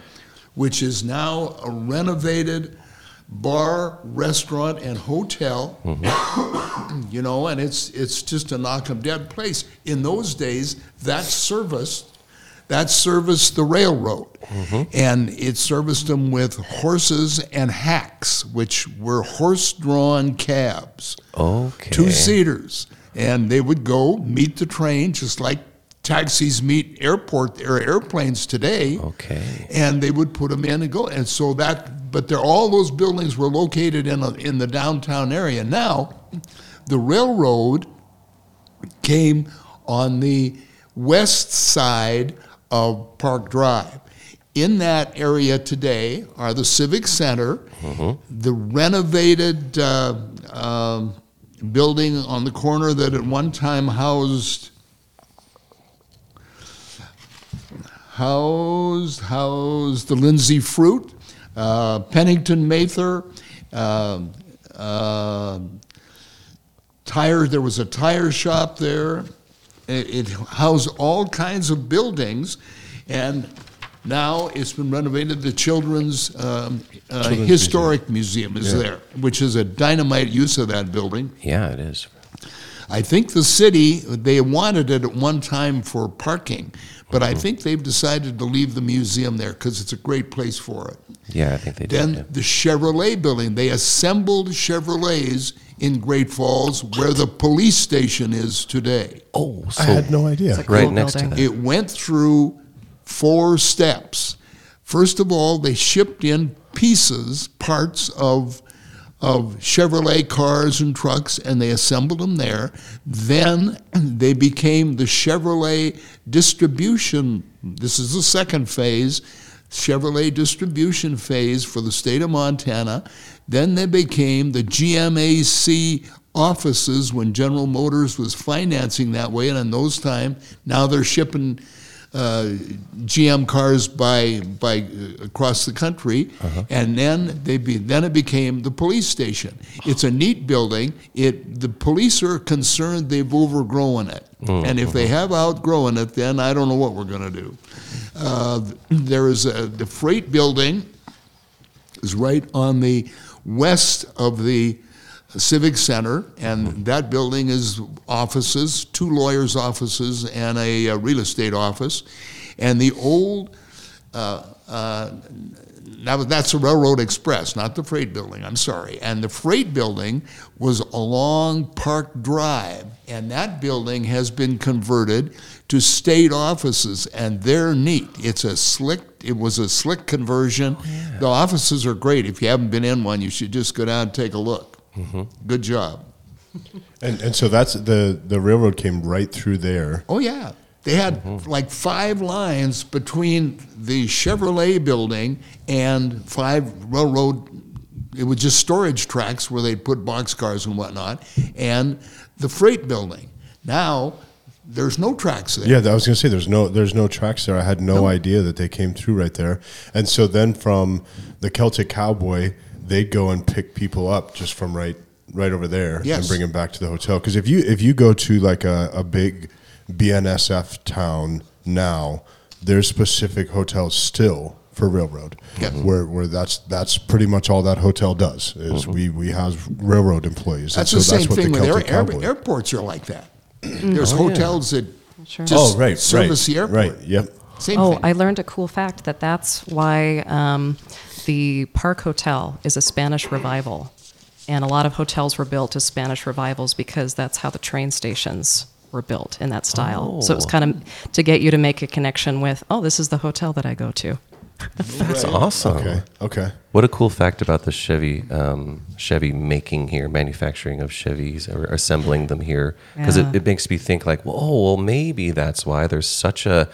Speaker 5: which is now a renovated bar, restaurant, and hotel you know, and it's it's just a knock 'em dead place. In those days, that serviced that serviced the railroad, mm-hmm. and it serviced them with horses and hacks, which were horse-drawn cabs,
Speaker 3: Okay.
Speaker 5: two seaters, and they would go meet the train just like taxis meet airport or airplanes today
Speaker 3: Okay.
Speaker 5: and they would put them in and go. And so that, but they're, all those buildings were located in a, in the downtown area. Now, the railroad came on the west side of Park Drive. In that area today are the Civic Center, the renovated uh, um, building on the corner that at one time housed housed housed the Lindsay Fruit, uh, Pennington Mather, uh, uh, tire. There was a tire shop there. It, housed all kinds of buildings, and now it's been renovated. The Children's, um, uh,
Speaker 2: Children's
Speaker 5: Historic Museum, is
Speaker 2: Yeah.
Speaker 5: there, which is a dynamite use of that building.
Speaker 3: Yeah, it is.
Speaker 5: I think the city, they wanted it at one time for parking, but I think they've decided to leave the museum there because it's a great place for it.
Speaker 3: Yeah, I think they did.
Speaker 5: Then
Speaker 3: yeah.
Speaker 5: the Chevrolet building, they assembled Chevrolets in Great Falls where the police station is today.
Speaker 3: Oh, so
Speaker 2: I had no idea.
Speaker 4: It's a
Speaker 3: right
Speaker 4: cool
Speaker 3: next
Speaker 4: building.
Speaker 3: to that.
Speaker 5: It went through four steps. First of all, they shipped in pieces, parts of of Chevrolet cars and trucks, and they assembled them there. Then they became the Chevrolet distribution. This is the second phase. Chevrolet distribution phase for the state of Montana. Then they became the GMAC offices when General Motors was financing that way, and in those time, now they're shipping uh, GM cars by by uh, across the country, and then they be, then it became the police station. It's a neat building. It the police are concerned they've overgrown it, and if they have outgrown it, then I don't know what we're going to do. Uh, there is a, the freight building is right on the west of the Civic Center, and that building is offices, two lawyers' offices, and a, uh real estate office. And the old, uh, uh, that was, that's the Railroad Express, not the freight building, I'm sorry. And the freight building was along Park Drive, and that building has been converted to state offices, and they're neat. It's a slick, it was a slick conversion. Oh, the offices are great. If you haven't been in one, you should just go down and take a look. Mm-hmm. Good job.
Speaker 2: And and so that's the the railroad came right through there.
Speaker 5: Oh yeah, they had mm-hmm. like five lines between the Chevrolet building and five railroad. It was just storage tracks where they'd put boxcars and whatnot, and the freight building. Now there's no tracks there.
Speaker 2: Yeah, I was gonna say there's no there's no tracks there. I had no, idea that they came through right there. And so then from the Celtic Cowboy, they'd go and pick people up just from right right over there and bring them back to the hotel. Because if you if you go to like a, a big BNSF town now, there's specific hotels still for railroad.
Speaker 5: Yeah.
Speaker 2: Where where that's that's pretty much all that hotel does is mm-hmm. we we have railroad employees.
Speaker 5: That's
Speaker 2: and
Speaker 5: the
Speaker 2: so
Speaker 5: same thing with air,
Speaker 2: Celtic
Speaker 5: air, airports are like that. There's hotels that
Speaker 4: Sure.
Speaker 5: just
Speaker 2: oh right
Speaker 5: service
Speaker 2: right,
Speaker 5: the airport.
Speaker 2: Right. Yep.
Speaker 5: Same
Speaker 4: Oh,
Speaker 5: thing.
Speaker 4: I learned a cool fact that that's why um, the Park Hotel is a Spanish revival. And a lot of hotels were built as Spanish revivals because that's how the train stations were built in that style. So it was
Speaker 3: Oh.
Speaker 4: kind of to get you to make a connection with, oh, this is the hotel that I go to.
Speaker 3: That's awesome.
Speaker 2: Okay. Okay.
Speaker 3: What a cool fact about the Chevy um, Chevy making here, manufacturing of Chevys or assembling them here, because
Speaker 4: Yeah.
Speaker 3: it, it makes me think like, well, oh, well, maybe that's why there's such a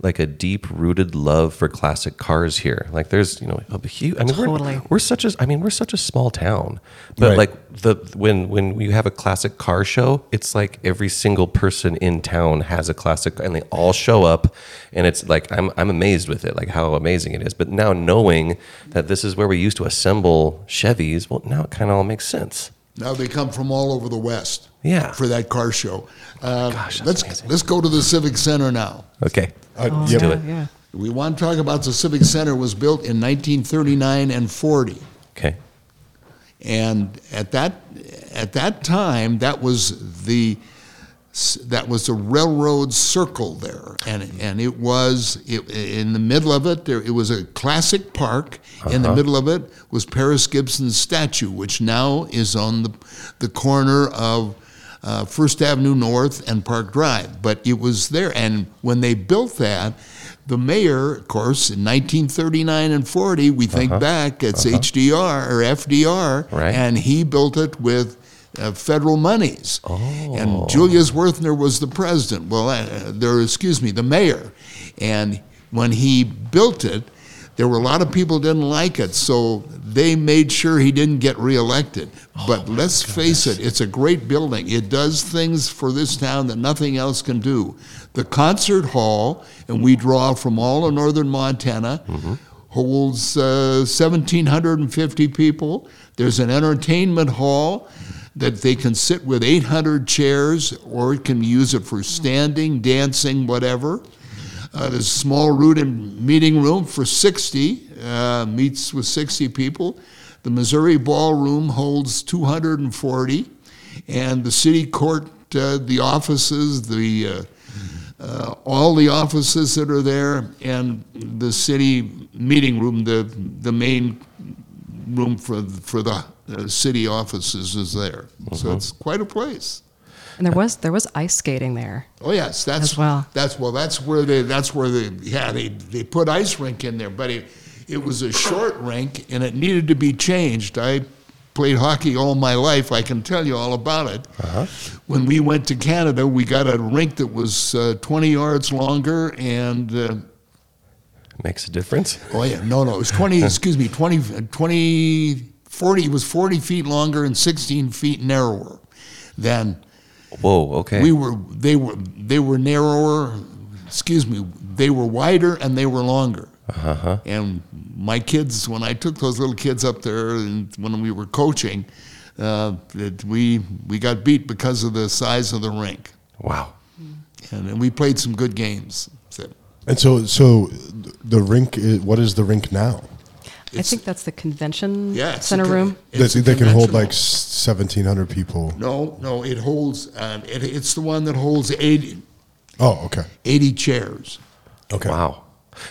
Speaker 3: like a deep rooted love for classic cars here. Like, there's you know a huge. I mean,
Speaker 4: Totally.
Speaker 3: we're, we're such a. I mean, we're such a small town, but
Speaker 2: Right.
Speaker 3: like the when when you have a classic car show, it's like every single person in town has a classic, and they all show up, and it's like I'm I'm amazed with it, like how amazing it is. But now knowing that this is where we used to assemble Chevys, well, now it kind of all makes sense.
Speaker 5: Now they come from all over the West.
Speaker 3: Yeah.
Speaker 5: For that car show. Uh,
Speaker 3: Gosh, that's
Speaker 5: let's
Speaker 3: amazing.
Speaker 5: let's go to the Civic Center now.
Speaker 3: Okay,
Speaker 2: Uh,
Speaker 4: Oh,
Speaker 2: yep.
Speaker 3: do it.
Speaker 4: Yeah.
Speaker 5: We want to talk about the Civic Center was built in 1939 and 40.
Speaker 3: okay,
Speaker 5: And at that at that time, that was the that was a railroad circle there, and mm-hmm. and it was it, in the middle of it. There it was a classic park. In the uh-huh. middle of it was Paris Gibson's statue, which now is on the the corner of. Uh, First Avenue North and Park Drive, but it was there. And when they built that, the mayor, of course, in 1939 and 40, we think uh-huh. back, it's uh-huh. HDR or FDR,
Speaker 3: Right.
Speaker 5: and he built it with uh, federal monies.
Speaker 3: Oh.
Speaker 5: And Julius Werthner was the president. Well, uh, there, excuse me, the mayor. And when he built it, there were a lot of people didn't like it, so they made sure he didn't get reelected. But let's face it, it's a great building. It does things for this town that nothing else can do. The concert hall, and we draw from all of northern Montana, holds uh, 1,750 people. There's an entertainment hall that they can sit with 800 chairs, or can use it for standing, dancing, whatever. Uh, there's a small room meeting room for 60, uh, meets with 60 people. The Missouri Ballroom holds 240, and the city court, uh, the offices, the uh, uh, all the offices that are there, and the city meeting room, the the main room for for the uh, city offices is there. So it's quite a place.
Speaker 4: And there was there was ice skating there.
Speaker 5: Oh yes, that's
Speaker 4: As well.
Speaker 5: That's well, that's where they that's where they yeah they they put ice rink in there, but it it was a short rink and it needed to be changed. I played hockey all my life. I can tell you all about it. When we went to Canada, we got a rink that was uh, 20 yards longer and. Uh,
Speaker 3: makes a difference.
Speaker 5: Oh yeah, no, no, it was twenty. excuse me, 20, 20, 40 It was forty feet longer and sixteen feet narrower than
Speaker 3: Whoa. Okay.
Speaker 5: we were. They were they were narrower. Excuse me, they were wider and they were longer.
Speaker 3: uh-huh.
Speaker 5: And my kids, when I took those little kids up there, and when we were coaching, uh, that we we got beat because of the size of the rink,
Speaker 3: Wow.
Speaker 5: and, and we played some good games. So
Speaker 2: And so, so the rink. Is, what is the rink now?
Speaker 4: I think that's the convention
Speaker 5: yeah, it's a
Speaker 4: center
Speaker 5: con-
Speaker 4: room.
Speaker 5: it's
Speaker 2: They,
Speaker 5: a
Speaker 2: they can hold
Speaker 5: conventional-
Speaker 2: like seventeen hundred people.
Speaker 5: No, no, it holds. Um, it, it's the one that holds 80,
Speaker 2: Oh, okay,
Speaker 5: 80 chairs,
Speaker 2: okay,
Speaker 3: Wow.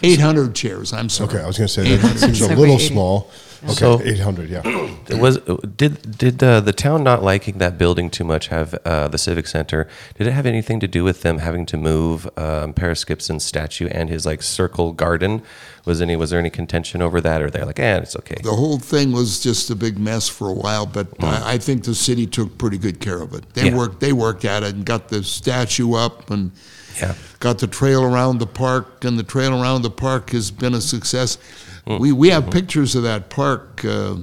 Speaker 5: 800 chairs. I'm sorry.
Speaker 2: okay. I was going to say that
Speaker 5: 800
Speaker 2: seems a
Speaker 4: Segue
Speaker 2: little
Speaker 4: 80.
Speaker 2: small. Okay,
Speaker 3: So-
Speaker 2: eight hundred. Yeah.
Speaker 3: It was did did uh, the town not liking that building too much have uh, the civic center? Did it have anything to do with them having to move um, Paris Gibson's statue and his like circle garden? Was any was there any contention over that, or they're like, eh, it's okay?
Speaker 5: The whole thing was just a big mess for a while, but I, I think the city took pretty good care of it. They
Speaker 3: Yeah.
Speaker 5: worked. They worked at it and got the statue up and
Speaker 3: Yeah.
Speaker 5: got the trail around the park, and the trail around the park has been a success. We we have pictures of that park uh,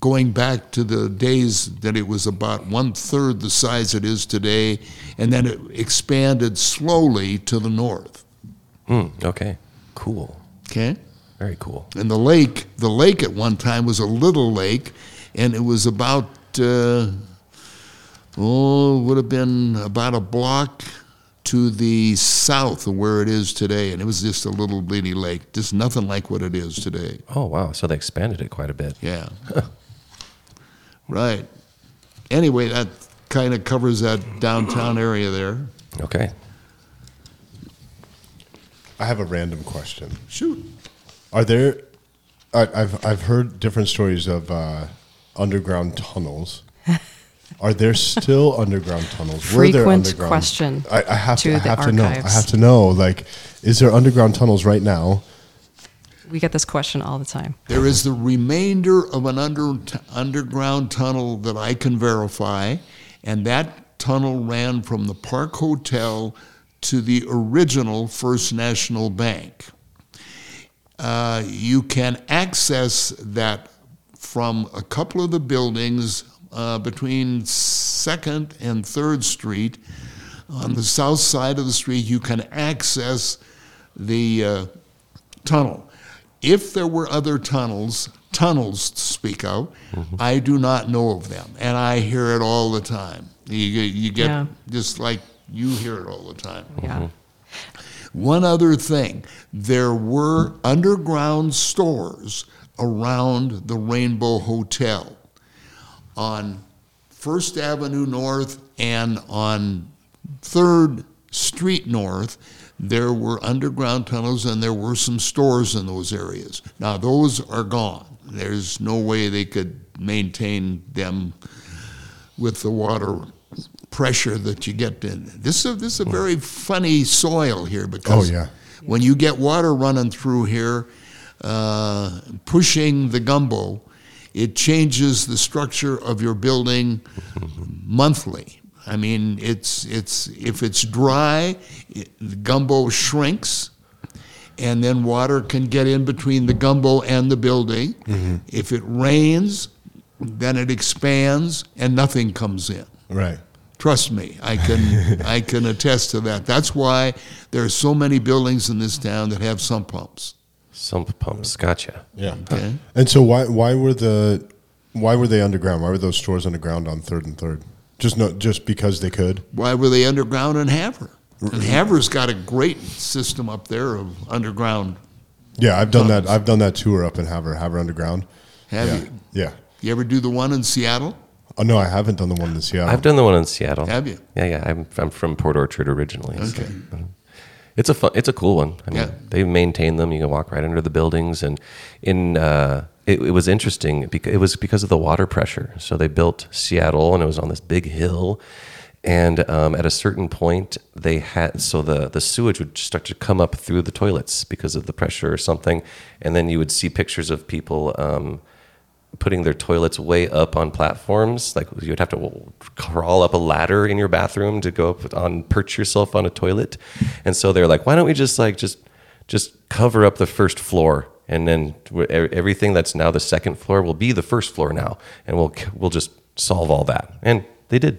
Speaker 5: going back to the days that it was about one third the size it is today, and then it expanded slowly to the north.
Speaker 3: Hmm, okay, cool,
Speaker 5: Okay.
Speaker 3: very cool.
Speaker 5: And the lake, the lake at one time was a little lake, and it was about, uh, oh, would have been about a block to the south of where it is today. And it was just a little bitty lake, just nothing like what it is today.
Speaker 3: Oh wow, so they expanded it quite a bit.
Speaker 5: Yeah. right. Anyway, that kind of covers that downtown area there.
Speaker 3: Okay,
Speaker 2: I have a random question.
Speaker 5: Shoot.
Speaker 2: Are there? I, I've I've heard different stories of uh, underground tunnels. Are there still underground tunnels? Were there
Speaker 4: Frequent
Speaker 2: underground-
Speaker 4: question
Speaker 2: I, I have to.
Speaker 4: to
Speaker 2: I
Speaker 4: the
Speaker 2: have to know. I have to know. Like, is there underground tunnels right now?
Speaker 4: We get this question all the time.
Speaker 5: There is the remainder of an under, underground tunnel that I can verify, and that tunnel ran from the Park Hotel to the original First National Bank. Uh, you can access that from a couple of the buildings uh, between Second and Third Street. On the south side of the street, you can access the uh, tunnel. If there were other tunnels, tunnels to speak of, I do not know of them, and I hear it all the time. You, you get
Speaker 4: Yeah.
Speaker 5: just like you hear it all the time.
Speaker 4: Yeah.
Speaker 5: One other thing there were underground stores around the Rainbow Hotel on First Avenue North and on Third Street North. There were underground tunnels and there were some stores in those areas. Now, those are gone. There's no way they could maintain them with the water pressure that you get in. This is, this is a very funny soil here because
Speaker 2: Oh, yeah.
Speaker 5: when you get water running through here, uh, pushing the gumbo, it changes the structure of your building monthly. I mean, it's it's if it's dry, it, the gumbo shrinks, and then water can get in between the gumbo and the building. Mm-hmm. If it rains, then it expands and nothing comes in.
Speaker 2: Right.
Speaker 5: Trust me, I can I can attest to that. That's why there are so many buildings in this town that have sump pumps.
Speaker 3: Sump pumps. Gotcha.
Speaker 2: Yeah.
Speaker 5: Okay.
Speaker 2: And so why why were the why were they underground? Why were those stores underground on Third and Third? Just no, just because they could.
Speaker 5: Why were they underground in Havre? Mm-hmm. And Havre's got a great system up there of underground.
Speaker 2: Yeah, I've done that. I've done that tour up in Havre, Havre Underground.
Speaker 5: Have
Speaker 2: yeah.
Speaker 5: you?
Speaker 2: Yeah.
Speaker 5: You ever do the one in Seattle?
Speaker 2: Oh no, I haven't done the one in Seattle.
Speaker 3: I've done the one in Seattle.
Speaker 5: Have you?
Speaker 3: Yeah, yeah. I'm I'm from Port Orchard originally. so-
Speaker 5: Okay. Mm-hmm.
Speaker 3: It's a fun, it's a cool one. I mean,
Speaker 5: Yeah.
Speaker 3: they maintain them. You can walk right under the buildings, and in uh, it, it was interesting because it was because of the water pressure. So they built Seattle, and it was on this big hill, and um, at a certain point, they had so the the sewage would start to come up through the toilets because of the pressure or something, and then you would see pictures of people. Um, putting their toilets way up on platforms. Like you would have to crawl up a ladder in your bathroom to go up on perch yourself on a toilet. And so they're like, why don't we just like just just cover up the first floor, and then everything that's now the second floor will be the first floor now, and we'll we'll just solve all that. And they did.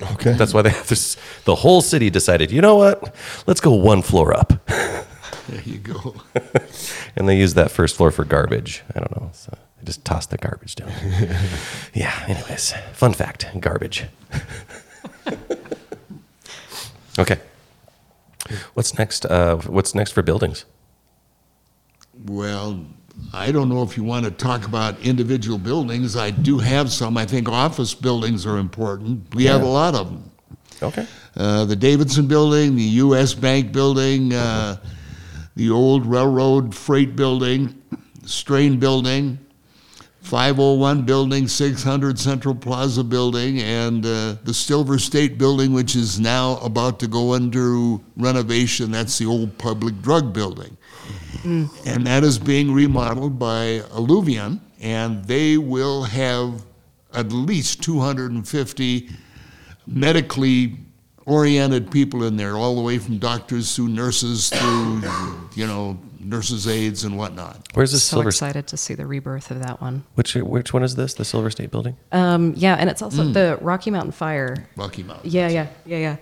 Speaker 2: Okay.
Speaker 3: That's why they have this. The whole city decided, you know what? Let's go one floor up,
Speaker 5: There you go.
Speaker 3: and they used that first floor for garbage. I don't know. So they just tossed the garbage down. yeah. Anyways, fun fact: garbage. okay. What's next? Uh, what's next for buildings?
Speaker 5: Well, I don't know if you want to talk about individual buildings. I do have some. I think office buildings are important. We have a lot of them.
Speaker 3: Okay.
Speaker 5: Uh, the Davidson Building, the U.S. Bank Building, uh, the old Railroad Freight Building, Strain Building, 501 Building, 600 Central Plaza Building, and uh, the Silver State Building, which is now about to go under renovation. That's the old public drug building. And that is being remodeled by Alluvion, and they will have at least 250 medically oriented people in there, all the way from doctors through nurses through, you know, nurses' aides and whatnot.
Speaker 3: Where's the
Speaker 4: so
Speaker 3: silver?
Speaker 4: excited to see the rebirth of that one.
Speaker 3: Which which one is this? The Silver State Building?
Speaker 4: Um, yeah, and it's also the Rocky Mountain Fire.
Speaker 5: Rocky Mountain.
Speaker 4: Yeah, yeah, yeah, yeah.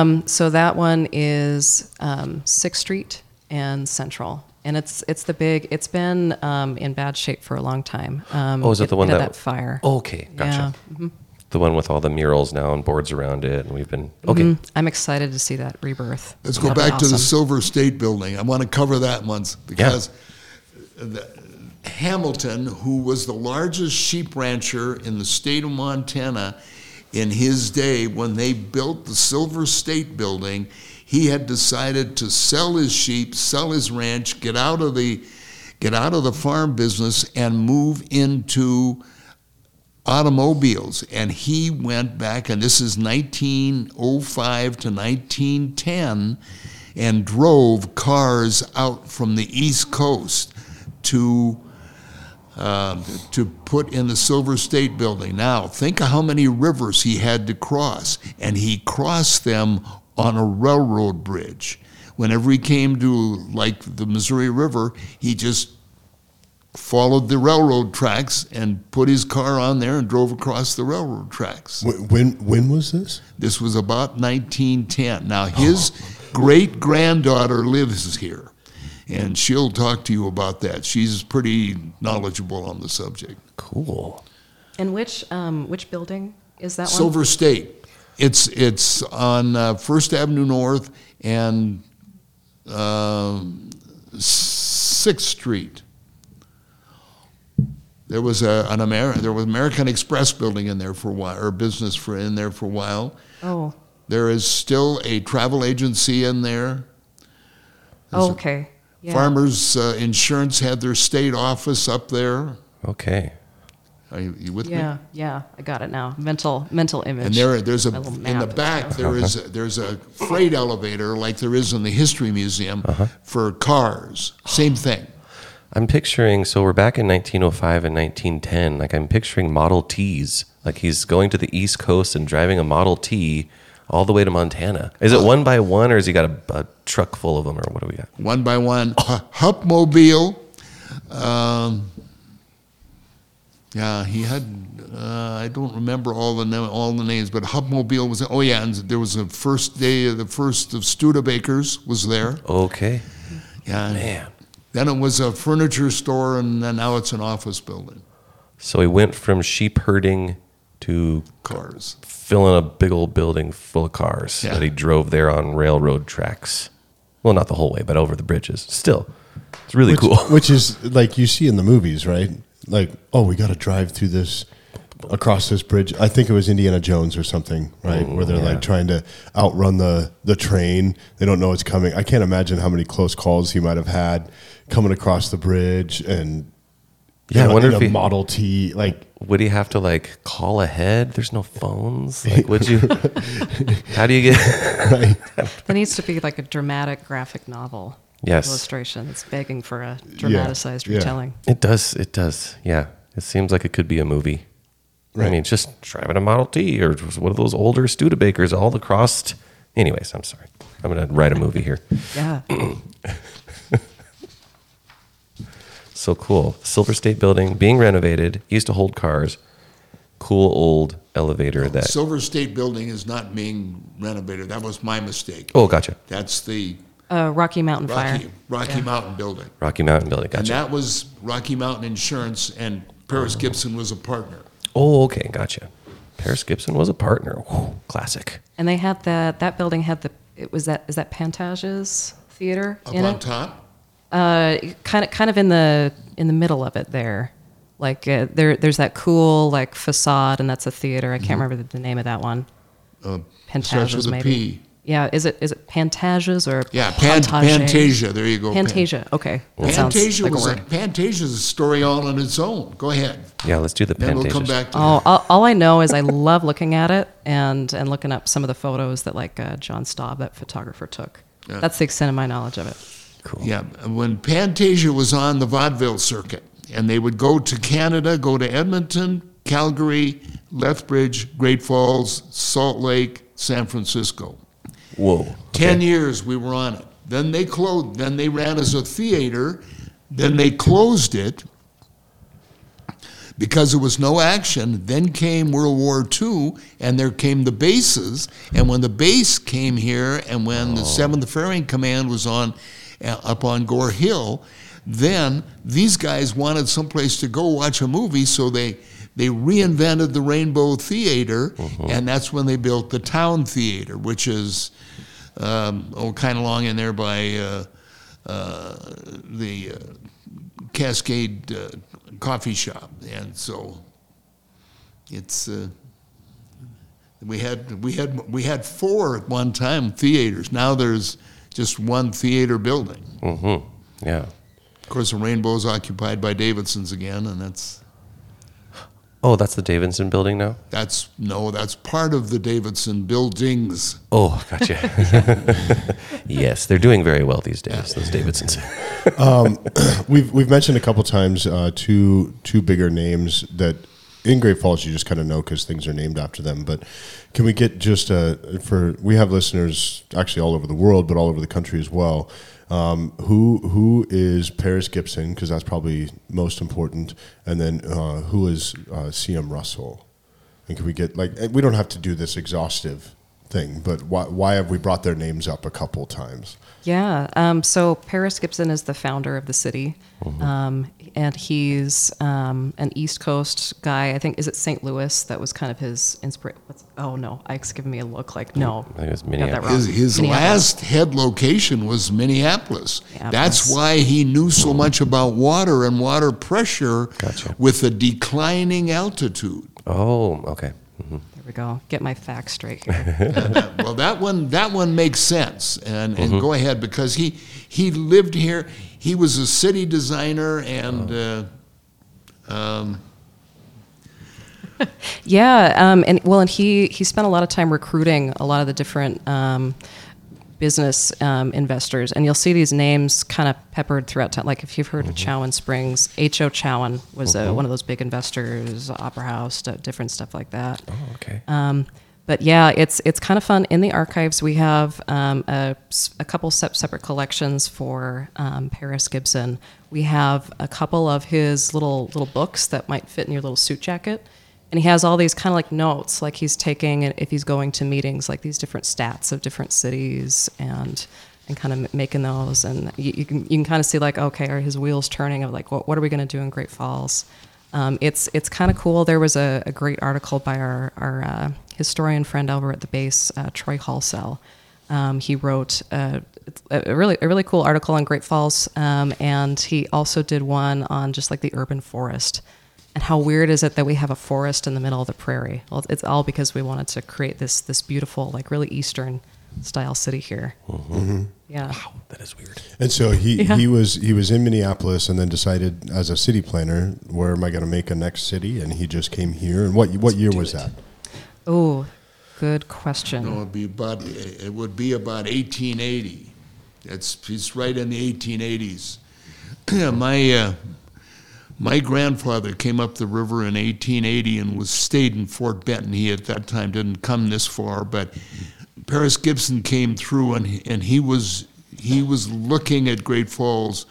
Speaker 4: Um, so that one is um, Sixth Street and Central, and it's it's the big. It's been um, in bad shape for a long time. Um,
Speaker 3: Oh, is it the one that-
Speaker 4: that fire?
Speaker 3: Okay, gotcha.
Speaker 4: Yeah.
Speaker 3: The one with all the murals now and boards around it, and we've been okay.
Speaker 4: Mhm. I'm excited to see that rebirth.
Speaker 5: Let's go
Speaker 4: That'll be
Speaker 5: back to the. Silver State Building. I want to cover that once because the, Hamilton, who was the largest sheep rancher in the state of Montana in his day when they built the Silver State Building, he had decided to sell his sheep, sell his ranch, get out of the get out of the farm business and move into automobiles and he went back and this is 1905 to 1910 and drove cars out from the east coast to uh, to put in the Silver State Building. Now, think of how many rivers he had to cross, and he crossed them on a railroad bridge. Whenever he came to like the Missouri River, he just followed the railroad tracks and put his car on there and drove across the railroad tracks.
Speaker 2: When when, when was this?
Speaker 5: This was about 1910. Now, his great granddaughter lives here, and she'll talk to you about that. She's pretty knowledgeable on the subject.
Speaker 3: Cool.
Speaker 4: And which um, which building is that one?
Speaker 5: Silver State. It's it's on uh, First Avenue North and um Sixth Street. There was a, an Ameri- there was American Express building in there for a while, or business for in there for a while.
Speaker 4: Oh,
Speaker 5: There is still a travel agency in there.
Speaker 4: oh, okay. Yeah.
Speaker 5: Farmers uh, Insurance had their state office up there.
Speaker 3: Okay.
Speaker 5: Are you, you with me?
Speaker 4: Yeah, yeah, I got it now. Mental mental image.
Speaker 5: And there, there's a
Speaker 4: My little
Speaker 5: in the
Speaker 4: map.
Speaker 5: back there is there's a freight elevator like there is in the History Museum
Speaker 3: Uh-huh.
Speaker 5: for cars. Same thing.
Speaker 3: I'm picturing. So we're back in 1905 and 1910. Like I'm picturing Model Ts. Like he's going to the East Coast and driving a Model T all the way to Montana. Is it one by one, or has he got a, a truck full of them, or what do we got?
Speaker 5: One by one, Hu- Hupmobile. Um, yeah, he had. Uh, I don't remember all the na- all the names, but Hupmobile was. Oh yeah, and there was a first day. The first of Studebakers was there.
Speaker 3: Okay.
Speaker 5: Yeah,
Speaker 3: Man.
Speaker 5: Then it was a furniture store, and then now it's an office building.
Speaker 3: So he went from sheep herding to
Speaker 5: Cars.
Speaker 3: filling a big old building full of cars
Speaker 5: Yeah.
Speaker 3: that he drove there on railroad tracks. Well, not the whole way, but over the bridges. Still, it's really
Speaker 2: which,
Speaker 3: cool.
Speaker 2: Which is like you see in the movies, right? Like, oh, we got to drive through this across this bridge. I think it was Indiana Jones or something, right? Where they're
Speaker 3: yeah.
Speaker 2: like trying to outrun the the train. They don't know it's coming. I can't imagine how many close calls he might have had coming across the bridge and
Speaker 3: Yeah, I
Speaker 2: in a-
Speaker 3: wonder
Speaker 2: in
Speaker 3: if
Speaker 2: a
Speaker 3: he-
Speaker 2: Model T like
Speaker 3: Would he have to like call ahead? There's no phones. Like, would you? how do you get?
Speaker 2: right.
Speaker 4: There needs to be like a dramatic graphic novel
Speaker 3: Yes.
Speaker 4: illustration that's begging for a dramatized
Speaker 2: yeah.
Speaker 4: retelling.
Speaker 3: It does. It does. Yeah. It seems like it could be a movie. I mean, just driving a Model T or one of those older Studebakers all across. Anyways, I'm sorry. I'm going to write a movie here.
Speaker 4: Yeah.
Speaker 3: so cool. Silver State Building being renovated, used to hold cars. Cool old elevator that.
Speaker 5: Silver State Building is not being renovated. That was my mistake.
Speaker 3: oh, gotcha.
Speaker 5: That's the
Speaker 4: Uh, Rocky Mountain
Speaker 5: Rocky,
Speaker 4: Fire.
Speaker 5: Rocky Mountain Building.
Speaker 3: Rocky Mountain Building. Gotcha.
Speaker 5: And
Speaker 3: Gotcha.
Speaker 5: that was Rocky Mountain Insurance, and Paris Gibson was a partner.
Speaker 3: oh, okay. Gotcha. Paris Gibson was a partner. Whew, classic.
Speaker 4: And they had that that building had the it was that is that Pantages Theater
Speaker 5: Up
Speaker 4: in
Speaker 5: on
Speaker 4: it?
Speaker 5: top,
Speaker 4: Uh, kind of kind of in the in the middle of it there. Like uh, there there's that cool like facade and that's a theater. I can't remember the, the name of that one.
Speaker 5: uh,
Speaker 4: Pantages maybe.
Speaker 5: P.
Speaker 4: Yeah, is it is it Pantages or
Speaker 5: Yeah, Pan- Pantasia. There you go. Pan-
Speaker 4: Pantasia. Okay. That sounds
Speaker 5: Pantasia
Speaker 4: like
Speaker 5: was a,
Speaker 4: word.
Speaker 5: Pantasia is a story all on its own. Go ahead.
Speaker 3: Yeah, let's do the
Speaker 5: Then we'll come back to
Speaker 4: Oh,
Speaker 5: that.
Speaker 4: all, all I know is I love looking at it and and looking up some of the photos that like uh, John Staub, that photographer, took.
Speaker 5: Yeah.
Speaker 4: That's the extent of my knowledge of it.
Speaker 3: Cool.
Speaker 5: Yeah, when Pantasia was on the vaudeville circuit, and they would go to Canada, go to Edmonton, Calgary, Lethbridge, Great Falls, Salt Lake, San Francisco.
Speaker 3: Whoa.
Speaker 5: Ten years we were on it. Then they closed. Then they ran as a theater. Then they closed it because there was no action. Then came World War II, and there came the bases. And when the base came here, and when the oh. Seventh Ferrying Command was on up on Gore Hill, then these guys wanted someplace to go watch a movie, so they they reinvented the Rainbow Theater, and that's when they built the Town Theater, which is um, oh, kind of long in there by uh, uh, the uh, Cascade uh, Coffee Shop, and so it's uh, we had we had we had four at one time theaters. Now there's just one theater building.
Speaker 3: Mm-hmm. Yeah.
Speaker 5: Of course, the Rainbow is occupied by Davidson's again, and that's
Speaker 3: Oh, that's the Davidson building now?
Speaker 5: that's no, that's part of the Davidson buildings.
Speaker 3: Oh, gotcha. yes, they're doing very well these days, those Davidsons.
Speaker 2: We've we've mentioned a couple times uh, two two bigger names that in Great Falls you just kind of know because things are named after them. But can we get just uh, for we have listeners actually all over the world, but all over the country as well. Um, who who is Paris Gibson? Because that's probably most important. And then uh, who is uh, C.M. Russell? And can we get like we don't have to do this exhaustive thing, but why why have we brought their names up a couple times?
Speaker 4: Yeah. Um, so Paris Gibson is the founder of the city, um, and he's um, an East Coast guy. I think is it St. Louis that was kind of his inspiration. Oh no, Ike's giving me a look like no.
Speaker 3: I think it was Minneapolis.
Speaker 5: His, his
Speaker 4: Minneapolis.
Speaker 5: last head location was Minneapolis.
Speaker 4: Minneapolis.
Speaker 5: That's why he knew so much about water and water pressure
Speaker 3: Gotcha.
Speaker 5: with a declining altitude.
Speaker 3: Oh, okay. hmm
Speaker 4: There we go. Get my facts straight here.
Speaker 5: well, that one that one makes sense, and, and go ahead because he he lived here. He was a city designer, and uh, um,
Speaker 4: Yeah, um, and well, and he he spent a lot of time recruiting a lot of the different um, business um, investors, and you'll see these names kind of peppered throughout town. Like if you've heard of Chowen Springs, H. O. Chowen was uh, one of those big investors, Opera House, different stuff like that.
Speaker 3: Oh, okay.
Speaker 4: Um, but yeah, it's it's kind of fun. In the archives, we have um, a, a couple sep- separate collections for um, Paris Gibson. We have a couple of his little little books that might fit in your little suit jacket, and he has all these kind of like notes, like he's taking if he's going to meetings, like these different stats of different cities and. And kind of making those, and you, you can you can kind of see like okay, are his wheels turning of like what what are we going to do in Great Falls? Um, it's it's kind of cool. There was a, a great article by our our uh, historian friend over at the base, uh, Troy Hallsell. Um, he wrote uh, a, a really a really cool article on Great Falls, um, and he also did one on just like the urban forest and how weird is it that we have a forest in the middle of the prairie? Well, it's all because we wanted to create this this beautiful like really eastern style city here. Yeah.
Speaker 3: Wow, that is weird.
Speaker 2: And so he,
Speaker 4: Yeah.
Speaker 2: he was he was in Minneapolis and then decided as a city planner where am I going to make a next city and he just came here and what what year was that?
Speaker 4: Oh, good question.
Speaker 5: no, it'd be about it would be about 1880. It's it's right in the 1880s. my uh, my grandfather came up the river in 1880 and was stayed in Fort Benton. He at that time didn't come this far, but Paris Gibson came through and he, and he was he was looking at Great Falls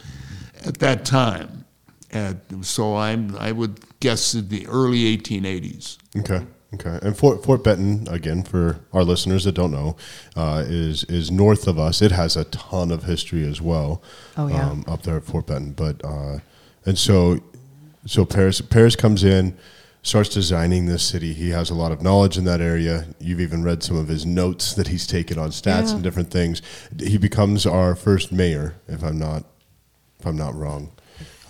Speaker 5: at that time, And so I'm I would guess in the early 1880s.
Speaker 2: Okay. Okay. And Fort Fort Benton, again, for our listeners that don't know, uh, is is north of us. It has a ton of history as well.
Speaker 4: Oh, yeah.
Speaker 2: Um, up there at Fort Benton, but uh, and so so Paris Paris comes in, starts designing this city. He has a lot of knowledge in that area. You've even read some of his notes that he's taken on stats
Speaker 4: Yeah.
Speaker 2: and different things. He becomes our first mayor, if I'm not if I'm not wrong.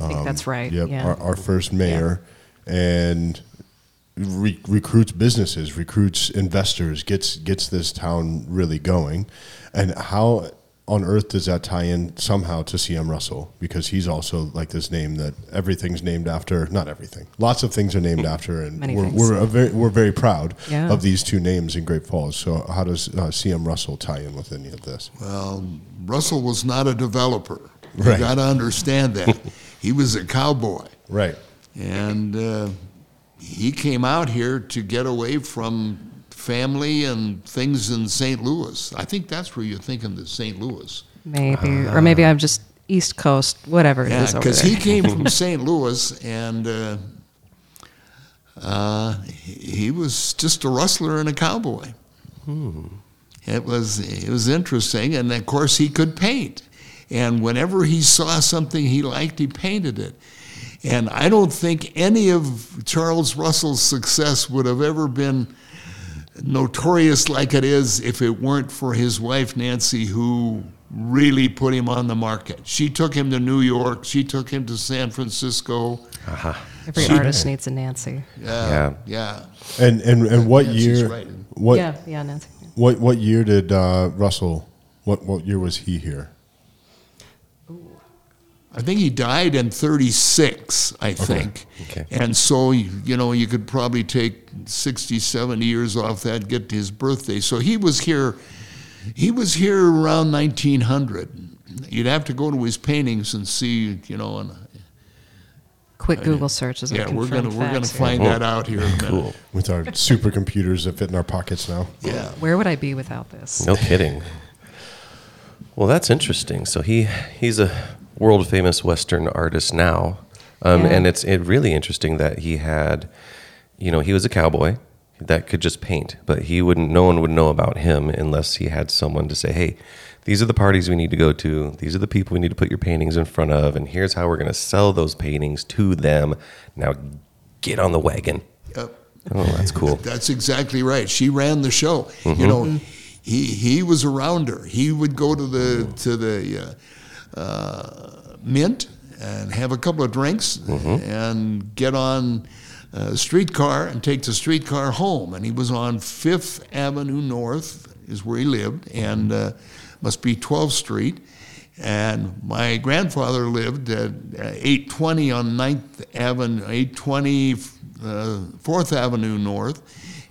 Speaker 4: I think that's um, right.
Speaker 2: Yep,
Speaker 4: Yeah.
Speaker 2: our, our first mayor, and re- recruits businesses, recruits investors, gets gets this town really going. And how on earth does that tie in somehow to CM Russell? Because he's also like this name that everything's named after. Not everything. Lots of things are named after, and
Speaker 4: Many
Speaker 2: we're we're, a very, we're very proud
Speaker 4: Yeah.
Speaker 2: of these two names in Great Falls. So how does uh, CM Russell tie in with any of this?
Speaker 5: Well, Russell was not a developer. You
Speaker 2: Right.
Speaker 5: got to understand that. he was a cowboy.
Speaker 2: Right.
Speaker 5: And uh, he came out here to get away from family and things in St. Louis. I think that's where you're thinking the St. Louis.
Speaker 4: Maybe, or maybe I'm just East Coast, whatever it
Speaker 5: Yeah,
Speaker 4: is
Speaker 5: because he came from St. Louis and uh, uh, he he was just a rustler and a cowboy. It was it was interesting, and of course he could paint. And whenever he saw something he liked, he painted it. And I don't think any of Charles Russell's success would have ever been notorious like it is if it weren't for his wife Nancy, who really put him on the market. She took him to New York. She took him to San Francisco.
Speaker 4: Every artist needs a Nancy.
Speaker 5: Yeah,
Speaker 3: Yeah.
Speaker 5: yeah.
Speaker 2: And and and what
Speaker 5: Nancy's
Speaker 2: year?
Speaker 5: right.
Speaker 2: What
Speaker 4: yeah, yeah, Nancy.
Speaker 2: What what year did uh, Russell? What what year was he here?
Speaker 5: I think he died in 36, I think.
Speaker 3: Okay.
Speaker 5: And so, you you know, you could probably take 60, 70 years off that, get to his birthday. So he was here, he was here around 1900. You'd have to go to his paintings and see, you know, and
Speaker 4: Quick Google search is a
Speaker 5: yeah, we're
Speaker 4: confirmed
Speaker 5: gonna we're gonna
Speaker 4: fact here.
Speaker 5: find that out here in.
Speaker 3: Cool.
Speaker 2: With our supercomputers that fit in our pockets now.
Speaker 5: Yeah.
Speaker 4: Where would I be without this?
Speaker 3: No kidding. Well, that's interesting. So he he's a world famous Western artist now, um,
Speaker 4: Yeah.
Speaker 3: and it's it really interesting that he had, you know, he was a cowboy that could just paint, but he wouldn't. No one would know about him unless he had someone to say, "Hey, these are the parties we need to go to. These are the people we need to put your paintings in front of, and here's how we're going to sell those paintings to them." Now, get on the wagon.
Speaker 5: Yep.
Speaker 3: Oh, that's cool.
Speaker 5: That's exactly right. She ran the show.
Speaker 3: Mm-hmm.
Speaker 5: You know, he he was around her. He would go to the to the uh, uh, mint and have a couple of drinks
Speaker 3: Mm-hmm.
Speaker 5: and get on a streetcar and take the streetcar home. And he was on Fifth Avenue North is where he lived, and uh, must be 12th Street. And my grandfather lived at uh, 820 on 9th Avenue, 820 uh, 4th Avenue North,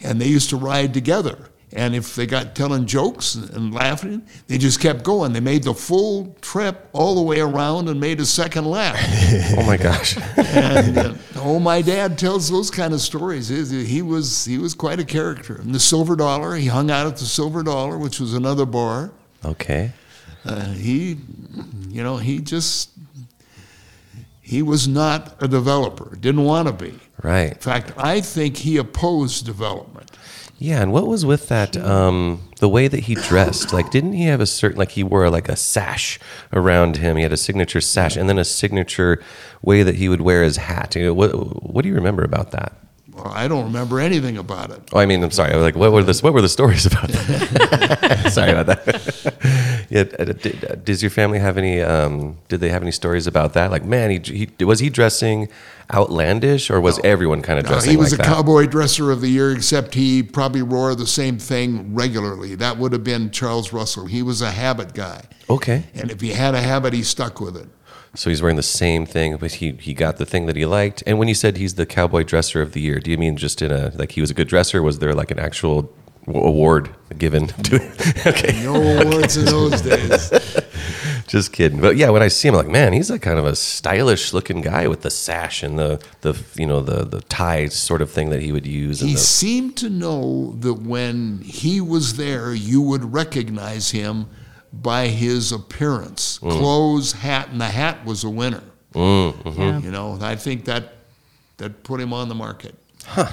Speaker 5: and they used to ride together. And if they got telling jokes and laughing, they just kept going. They made the full trip all the way around and made a second lap.
Speaker 3: Oh my gosh.
Speaker 5: and uh, oh, my dad tells those kind of stories. He- was he was quite a character. And the Silver Dollar, he hung out at the Silver Dollar, which was another bar.
Speaker 3: Okay.
Speaker 5: Uh, he, you know, he just he was not a developer. Didn't want to be.
Speaker 3: Right.
Speaker 5: In fact, I think he opposed development.
Speaker 3: Yeah, and what was with that? Um, the way that he dressed, like, didn't he have a certain, like, he wore like a sash around him? He had a signature sash, and then a signature way that he would wear his hat. You know, what What do you remember about that?
Speaker 5: Well, I don't remember anything about it.
Speaker 3: Oh, I mean, I'm sorry. I was like, what were the what were the stories about that? sorry about that. Yeah, did, uh, does your family have any? Um, did they have any stories about that? Like, man, he, he was he dressing outlandish, or was everyone kind of dressing
Speaker 5: he was
Speaker 3: like
Speaker 5: a
Speaker 3: that?
Speaker 5: cowboy dresser of the year, except he probably wore the same thing regularly. That would have been Charles Russell. He was a habit guy.
Speaker 3: Okay,
Speaker 5: And if he had a habit, he stuck with it.
Speaker 3: so he's wearing the same thing, but he he got the thing that he liked. And when you said he's the cowboy dresser of the year, do you mean just in a like he was a good dresser? Was there like an actual award given to? okay,
Speaker 5: No awards in those days.
Speaker 3: Just kidding. But yeah, when I see him, I'm like, man, he's like kind of a stylish looking guy with the sash and the, the you know, the, the tie sort of thing that he would use. And
Speaker 5: He
Speaker 3: the,
Speaker 5: seemed to know that when he was there, you would recognize him by his appearance.
Speaker 3: Mm.
Speaker 5: Clothes, hat, and the hat was a winner.
Speaker 4: Yeah.
Speaker 5: You know, I think that that put him on the market.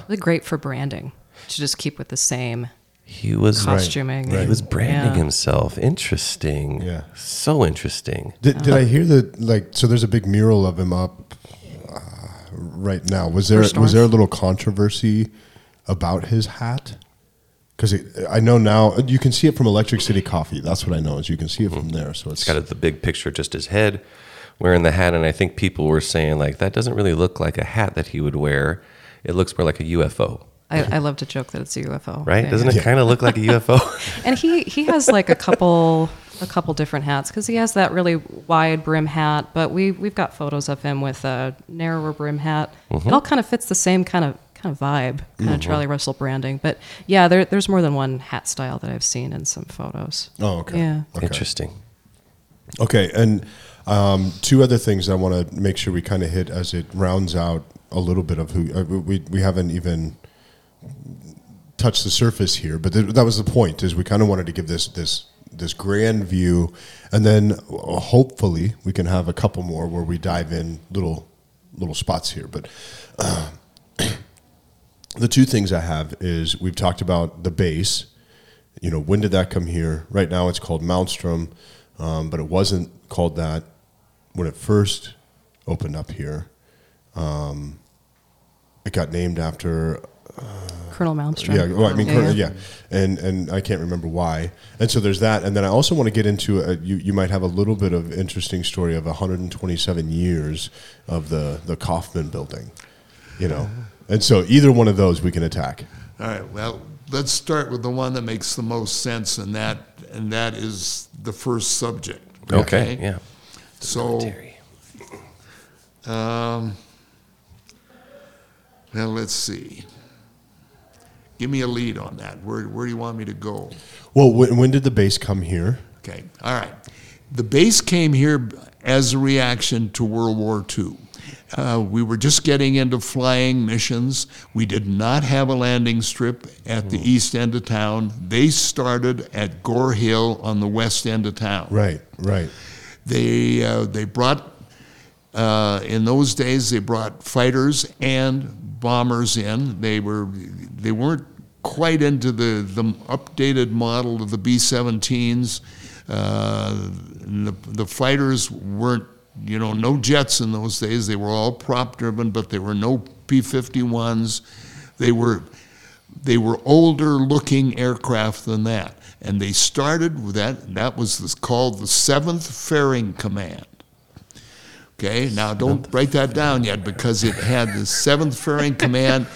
Speaker 4: Really great for branding to just keep with the same
Speaker 3: He was
Speaker 4: costuming.
Speaker 3: He was branding
Speaker 4: Yeah.
Speaker 3: himself. Interesting.
Speaker 2: Yeah.
Speaker 3: So interesting.
Speaker 2: Did, did I hear that? Like, so there's a big mural of him up uh, right now. Was there
Speaker 4: First
Speaker 2: was there a little controversy about his hat? Because I know now you can see it from Electric City Coffee. That's what I know is you can see it from there. So it's
Speaker 3: It's got the big picture, just his head wearing the hat, and I think people were saying like that doesn't really look like a hat that he would wear. It looks more like a UFO,
Speaker 4: I, I love to joke that it's a UFO.
Speaker 3: right?
Speaker 4: Yeah,
Speaker 3: Doesn't
Speaker 4: yeah.
Speaker 3: it kind of look like a UFO?
Speaker 4: And he he has like a couple a couple different hats because he has that really wide brim hat, but we we've got photos of him with a narrower brim hat.
Speaker 3: Mm-hmm.
Speaker 4: It all kind of fits the same kind of kind of vibe, kind of Charlie Russell branding. But yeah, there, there's more than one hat style that I've seen in some photos.
Speaker 2: oh okay
Speaker 4: Yeah.
Speaker 2: okay.
Speaker 3: Interesting.
Speaker 2: Okay, and um, two other things I want to make sure we kind of hit as it rounds out a little bit of who uh, we we haven't even touched the surface here, but th- that was the point. Is we kind of wanted to give this this this grand view, and then uh, hopefully we can have a couple more where we dive in little little spots here. But uh, the two things I have is we've talked about the base. You know, when did that come here? Right now, it's called Malmstrom, um, but it wasn't called that when it first opened up here. Um, it got named after
Speaker 4: Colonel Malmstrom.
Speaker 2: yeah, well, I mean,
Speaker 4: Yeah,
Speaker 2: current-
Speaker 4: yeah.
Speaker 2: yeah, and and I can't remember why. And so there's that, and then I also want to get into a, you. You might have a little bit of interesting story of 127 years of the the Kaufman Building, you know. And so either one of those we can attack.
Speaker 5: All right. Well, let's start with the one that makes the most sense, and that and that is the first subject.
Speaker 3: Okay. Yeah.
Speaker 5: So,
Speaker 3: Terry.
Speaker 5: um, well, let's see. Give me a lead on that. Where where do you want me to go?
Speaker 2: Well, when, when did the base come here?
Speaker 5: Okay, all right. The base came here as a reaction to World War II. Uh, we were just getting into flying missions. We did not have a landing strip at the east end of town. They started at Gore Hill on the west end of town.
Speaker 2: Right, right.
Speaker 5: They uh, they brought uh, in those days they brought fighters and bombers in. They were they weren't quite into the the updated model of the B-17s. Uh, the the fighters weren't you know no jets in those days. They were all prop driven, but there were no P-51s. They were they were older looking aircraft than that. And they started with that, that was called the 7th Ferrying Command. Okay, now don't write that down yet because it had the 7th Ferrying Command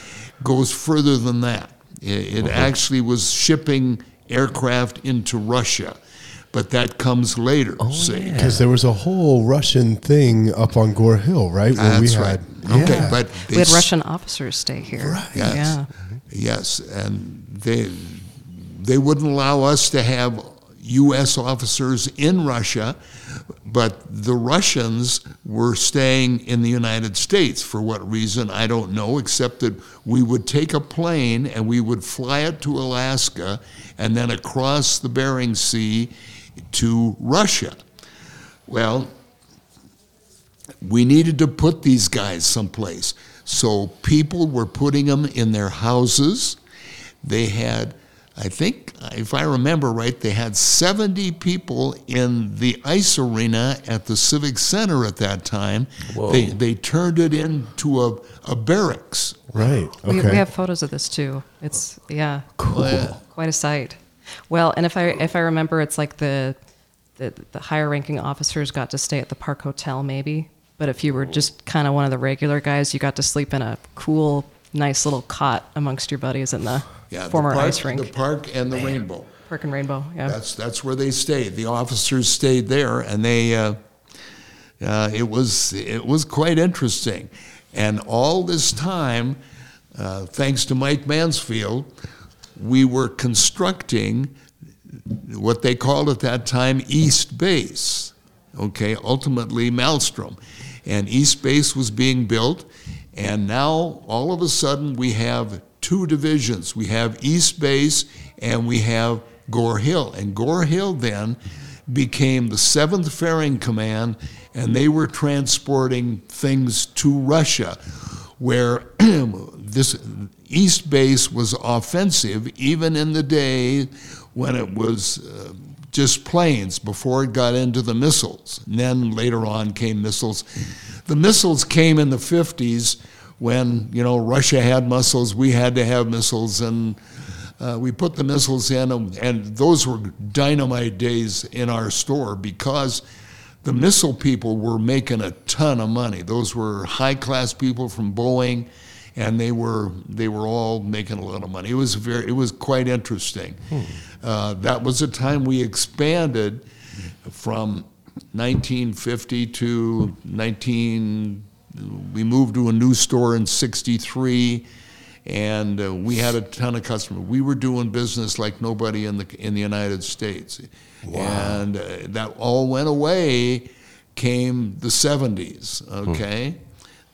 Speaker 5: goes further than that. It, it actually was shipping aircraft into Russia, but that comes later. Oh, see.
Speaker 2: Because there was a whole Russian thing up on Gore Hill, right? Where
Speaker 5: That's
Speaker 2: we
Speaker 5: right.
Speaker 2: had,
Speaker 5: Okay,
Speaker 2: yeah.
Speaker 5: but
Speaker 4: We had Russian officers stay here.
Speaker 2: Right.
Speaker 5: Yes.
Speaker 4: Yeah.
Speaker 5: Yes, and they they wouldn't allow us to have U.S. officers in Russia, but the Russians were staying in the United States for what reason I don't know, except that we would take a plane and we would fly it to Alaska and then across the Bering Sea to Russia. Well, we needed to put these guys someplace. So people were putting them in their houses. They had, I think, if I remember right, they had 70 people in the ice arena at the Civic Center at that time.
Speaker 3: Whoa.
Speaker 5: They, they turned it into a, a barracks.
Speaker 2: right.
Speaker 4: We,
Speaker 2: Okay.
Speaker 4: we have photos of this too. It's yeah,
Speaker 5: Cool.
Speaker 4: quite a sight. Well, and if I if I remember, it's like the the, the higher ranking officers got to stay at the Park Hotel, maybe. But if you were just kind of one of the regular guys, you got to sleep in a cool, nice little cot amongst your buddies in the
Speaker 5: Yeah,
Speaker 4: former
Speaker 5: the park,
Speaker 4: ice rink,
Speaker 5: The park and the rainbow.
Speaker 4: Park and Rainbow. Yeah.
Speaker 5: That's that's where they stayed. The officers stayed there, and they uh, uh, it was it was quite interesting. And all this time, uh, thanks to Mike Mansfield, we were constructing what they called at that time East Base. Okay, ultimately Malmstrom, and East Base was being built, and now all of a sudden we have two divisions. We have East Base and we have Gore Hill, and Gore Hill then became the Seventh Ferrying Command, and they were transporting things to Russia, where this East Base was offensive even in the day when it was uh, just planes before it got into the missiles. And then later on came missiles. The missiles came in the 50s when, you know, Russia had missiles, we had to have missiles, and uh, we put the missiles in, and, and those were dynamite days in our store because the missile people were making a ton of money. Those were high class people from Boeing, and they were they were all making a lot of money. It was very it was quite interesting. Uh, that was a time we expanded from 1950 to 19. We moved to a new store in '63 and uh, we had a ton of customers. We were doing business like nobody in the in the United States, and uh, that all went away. Came the '70s, okay,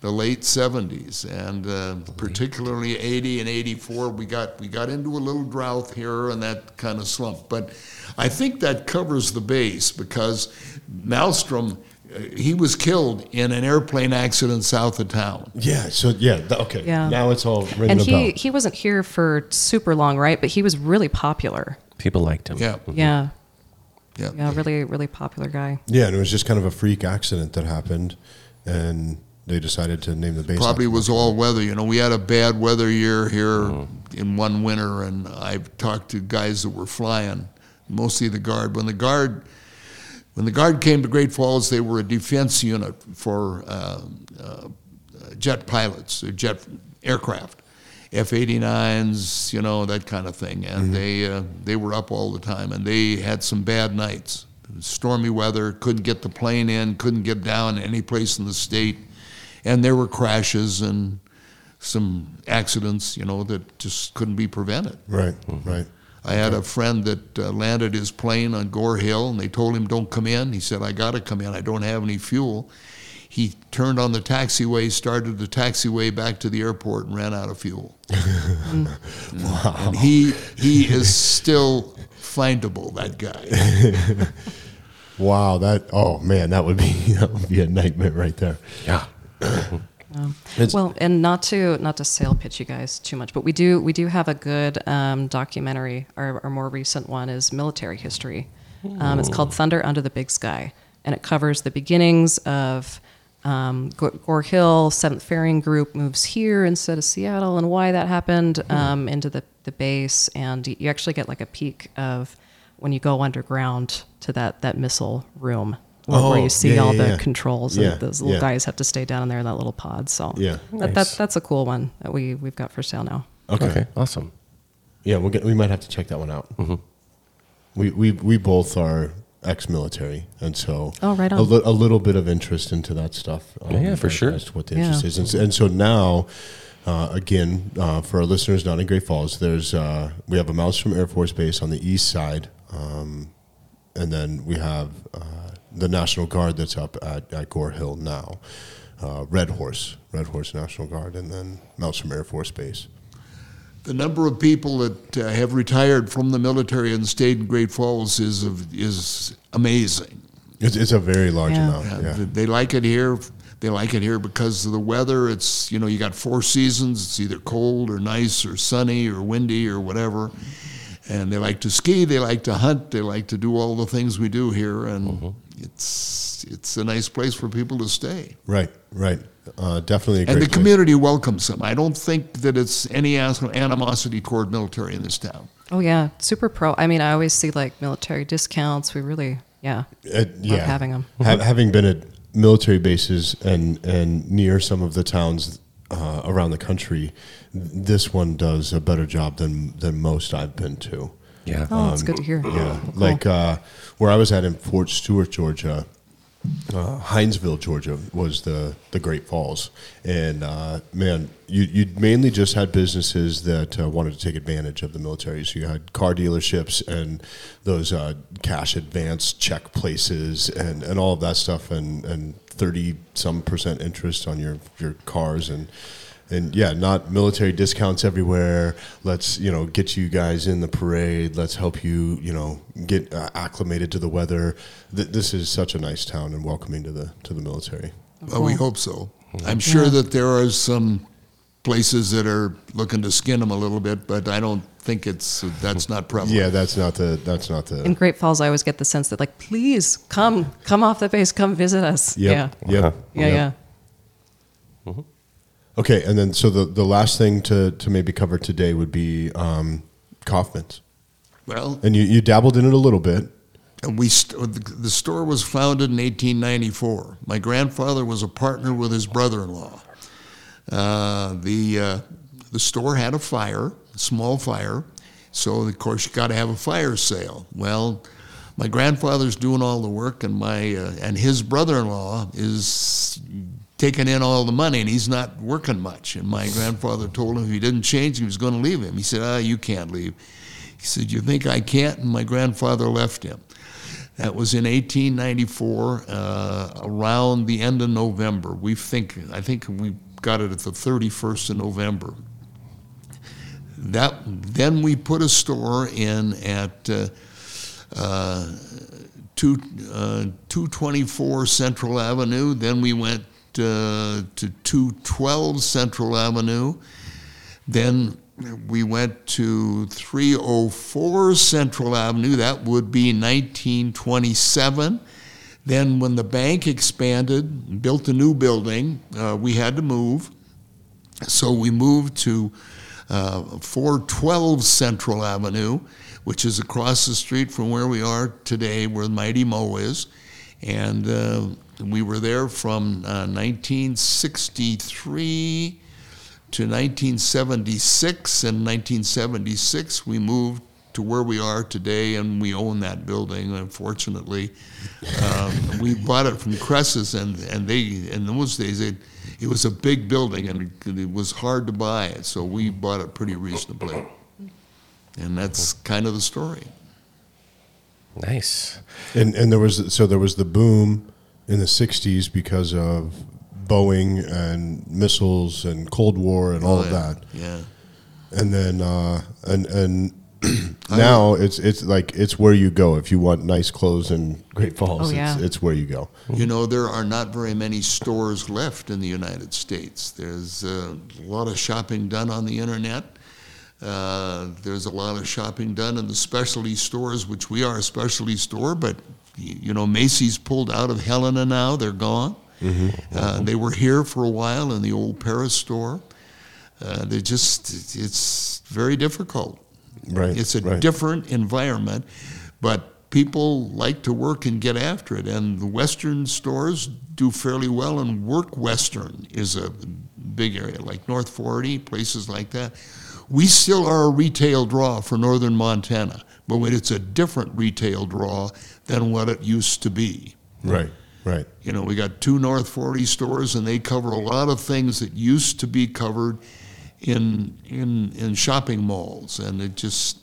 Speaker 5: the late '70s, and uh, particularly '80 and '84. We got we got into a little drought here and that kind of slump, but I think that covers the base because Malmstrom. uh, He was killed in an airplane accident south of town.
Speaker 2: Yeah. So yeah. okay.
Speaker 4: Yeah.
Speaker 2: Now it's all ringing
Speaker 4: and he
Speaker 2: bell.
Speaker 4: he wasn't here for super long, right? But he was really popular.
Speaker 3: People liked him.
Speaker 5: Yeah,
Speaker 4: Yeah,
Speaker 5: yeah.
Speaker 4: yeah, really really popular guy.
Speaker 2: Yeah, and it was just kind of a freak accident that happened, and they decided to name the base.
Speaker 5: Probably was all weather. You know, we had a bad weather year here in one winter, and I've talked to guys that were flying, mostly the guard. When the guard, when the guard came to Great Falls, they were a defense unit for uh, uh, jet pilots, uh, jet aircraft, F-89s, you know that kind of thing, and they uh, they were up all the time, and they had some bad nights. Stormy weather, couldn't get the plane in, couldn't get down any place in the state and there were crashes and some accidents, you know, that just couldn't be prevented.
Speaker 2: Right. Right.
Speaker 5: I had a friend that uh, landed his plane on Gore Hill, and they told him, "Don't come in." He said, "I got to come in. I don't have any fuel." He turned on the taxiway, started the taxiway back to the airport, and ran out of fuel. wow! And he he is still findable. That guy.
Speaker 2: Wow. That. Oh man, that would be that would be a nightmare right there.
Speaker 3: Yeah.
Speaker 2: It's-
Speaker 4: Well, and not to not to sale pitch you guys too much, but we do we do have a good um, documentary. Our, our more recent one is military history. Um, it's called Thunder Under the Big Sky, and it covers the beginnings of um, Gore Hill. Seventh Ferrying Group moves here instead of Seattle, and why that happened um, into the the base. And you actually get like a peek of when you go underground to that that missile room. Where, where
Speaker 2: Oh,
Speaker 4: you see
Speaker 2: yeah,
Speaker 4: all
Speaker 2: yeah,
Speaker 4: the
Speaker 2: yeah.
Speaker 4: controls,
Speaker 2: Yeah,
Speaker 4: and those little
Speaker 2: yeah.
Speaker 4: guys have to stay down in there in that little pod. So
Speaker 2: Yeah.
Speaker 4: that,
Speaker 3: Nice.
Speaker 4: that that's a cool one that we we've got for sale now.
Speaker 2: Okay.
Speaker 3: Okay. Awesome.
Speaker 2: Yeah, we'll get, we might have to check that one out.
Speaker 3: Mm-hmm.
Speaker 2: We, we we both are ex-military, and so
Speaker 4: Oh, right
Speaker 2: a,
Speaker 4: on.
Speaker 2: li- a little bit of interest into that stuff. um,
Speaker 3: Yeah, yeah, for sure.
Speaker 2: As to what the
Speaker 4: Yeah.
Speaker 2: interest is, and, and so now, uh, again, uh, for our listeners not in Great Falls, there's uh, we have a Malmstrom Air Force Base on the east side, um, and then we have uh, the National Guard that's up at, at Gore Hill now, uh, Red Horse, Red Horse National Guard, and then Malmstrom Air Force Base.
Speaker 5: The number of people that uh, have retired from the military and stayed in Great Falls is is amazing.
Speaker 2: It's, it's a very large
Speaker 4: Yeah.
Speaker 2: amount.
Speaker 5: Yeah,
Speaker 2: Yeah.
Speaker 5: They like it here. They like it here because of the weather. It's you know you got four seasons. It's either cold or nice or sunny or windy or whatever. And they like to ski. They like to hunt. They like to do all the things we do here. And it's it's a nice place for people to stay.
Speaker 2: Right, right. Uh, definitely a great
Speaker 5: And the
Speaker 2: place.
Speaker 5: community welcomes them. I don't think that it's any as- animosity toward military in this town.
Speaker 4: Oh yeah, super pro. I mean, I always see like military discounts. We really, yeah,
Speaker 2: Uh, yeah.
Speaker 4: having 'em.
Speaker 2: Ha- having been at military bases and and near some of the towns uh, around the country, this one does a better job than than most I've been to.
Speaker 3: Yeah.
Speaker 4: Oh, that's good to hear.
Speaker 2: Yeah,
Speaker 4: Cool.
Speaker 2: like uh, where I was at in Fort Stewart, Georgia. Uh, Hinesville, Georgia, was the the Great Falls, and uh, man, you you mainly just had businesses that uh, wanted to take advantage of the military. So you had car dealerships and those uh, cash advance check places and, and all of that stuff, and and thirty some percent interest on your your cars and and yeah, not military discounts everywhere. Let's you know get you guys in the parade. Let's help you you know get uh, acclimated to the weather. Th- this is such a nice town and welcoming to the to the military.
Speaker 5: Well, we hope so. I'm sure
Speaker 4: Yeah.
Speaker 5: that there are some places that are looking to skin them a little bit, but I don't think it's that's not prevalent.
Speaker 2: Yeah, that's not the that's not the
Speaker 4: In Great Falls, I always get the sense that like, please come, come off the base, come visit us.
Speaker 2: Yep,
Speaker 4: Yeah,
Speaker 2: Yep.
Speaker 3: Uh-huh.
Speaker 4: yeah,
Speaker 2: Yep.
Speaker 4: yeah.
Speaker 2: Okay, and then so the the last thing to to maybe cover today would be um, Kaufman's,
Speaker 5: Well,
Speaker 2: and you you dabbled in it a little bit.
Speaker 5: And we st- the the store was founded in 1894. My grandfather was a partner with his brother-in-law. Uh, the uh, the store had a fire, a small fire, so of course you got to have a fire sale. Well, my grandfather's doing all the work, and my uh, and his brother-in-law is taking in all the money, and he's not working much. And my grandfather told him if he didn't change, he was going to leave him. He said, "Ah, you can't leave." He said, "You think I can't?" And my grandfather left him. That was in 1894, uh, around the end of November. We think, I think we got it at the 31st of November. That then we put a store in at uh, uh, two, uh, 224 Central Avenue. Then we went to 212 Central Avenue. Then we went to 304 Central Avenue. That would be 1927. Then, when the bank expanded, built a new building, uh, we had to move. So we moved to uh, 412 Central Avenue, which is across the street from where we are today, where Mighty Mo is. And uh, we were there from uh, 1963 to 1976. And 1976, we moved to where we are today, and we own that building. Unfortunately, um, we bought it from Kresses, and, and they in those days it, it was a big building, and it, it was hard to buy it. So we bought it pretty reasonably, and that's kind of the story.
Speaker 3: Nice.
Speaker 2: And and there was so there was the boom in the '60s because of Boeing and missiles and Cold War and all
Speaker 5: Oh,
Speaker 2: of
Speaker 5: yeah.
Speaker 2: that.
Speaker 5: Yeah.
Speaker 2: And then uh, and and now it's it's like it's where you go if you want nice clothes in Great Falls.
Speaker 4: Oh, yeah.
Speaker 2: it's, it's where you go.
Speaker 5: You know, there are not very many stores left in the United States. There's uh, a lot of shopping done on the internet. Uh, there's a lot of shopping done in the specialty stores, which we are a specialty store, but y- you know, Macy's pulled out of Helena now. They're gone. Uh, they were here for a while in the old Paris store. Uh, they just, it's very difficult.
Speaker 2: Right.
Speaker 5: It's a
Speaker 2: right.
Speaker 5: different environment, but people like to work and get after it. And the Western stores do fairly well, and Work Western is a big area, like North 40, places like that. We still are a retail draw for northern Montana, but it's a different retail draw than what it used to be.
Speaker 2: Right. Right.
Speaker 5: You know, we got two North 40 stores, and they cover a lot of things that used to be covered in in in shopping malls, and it just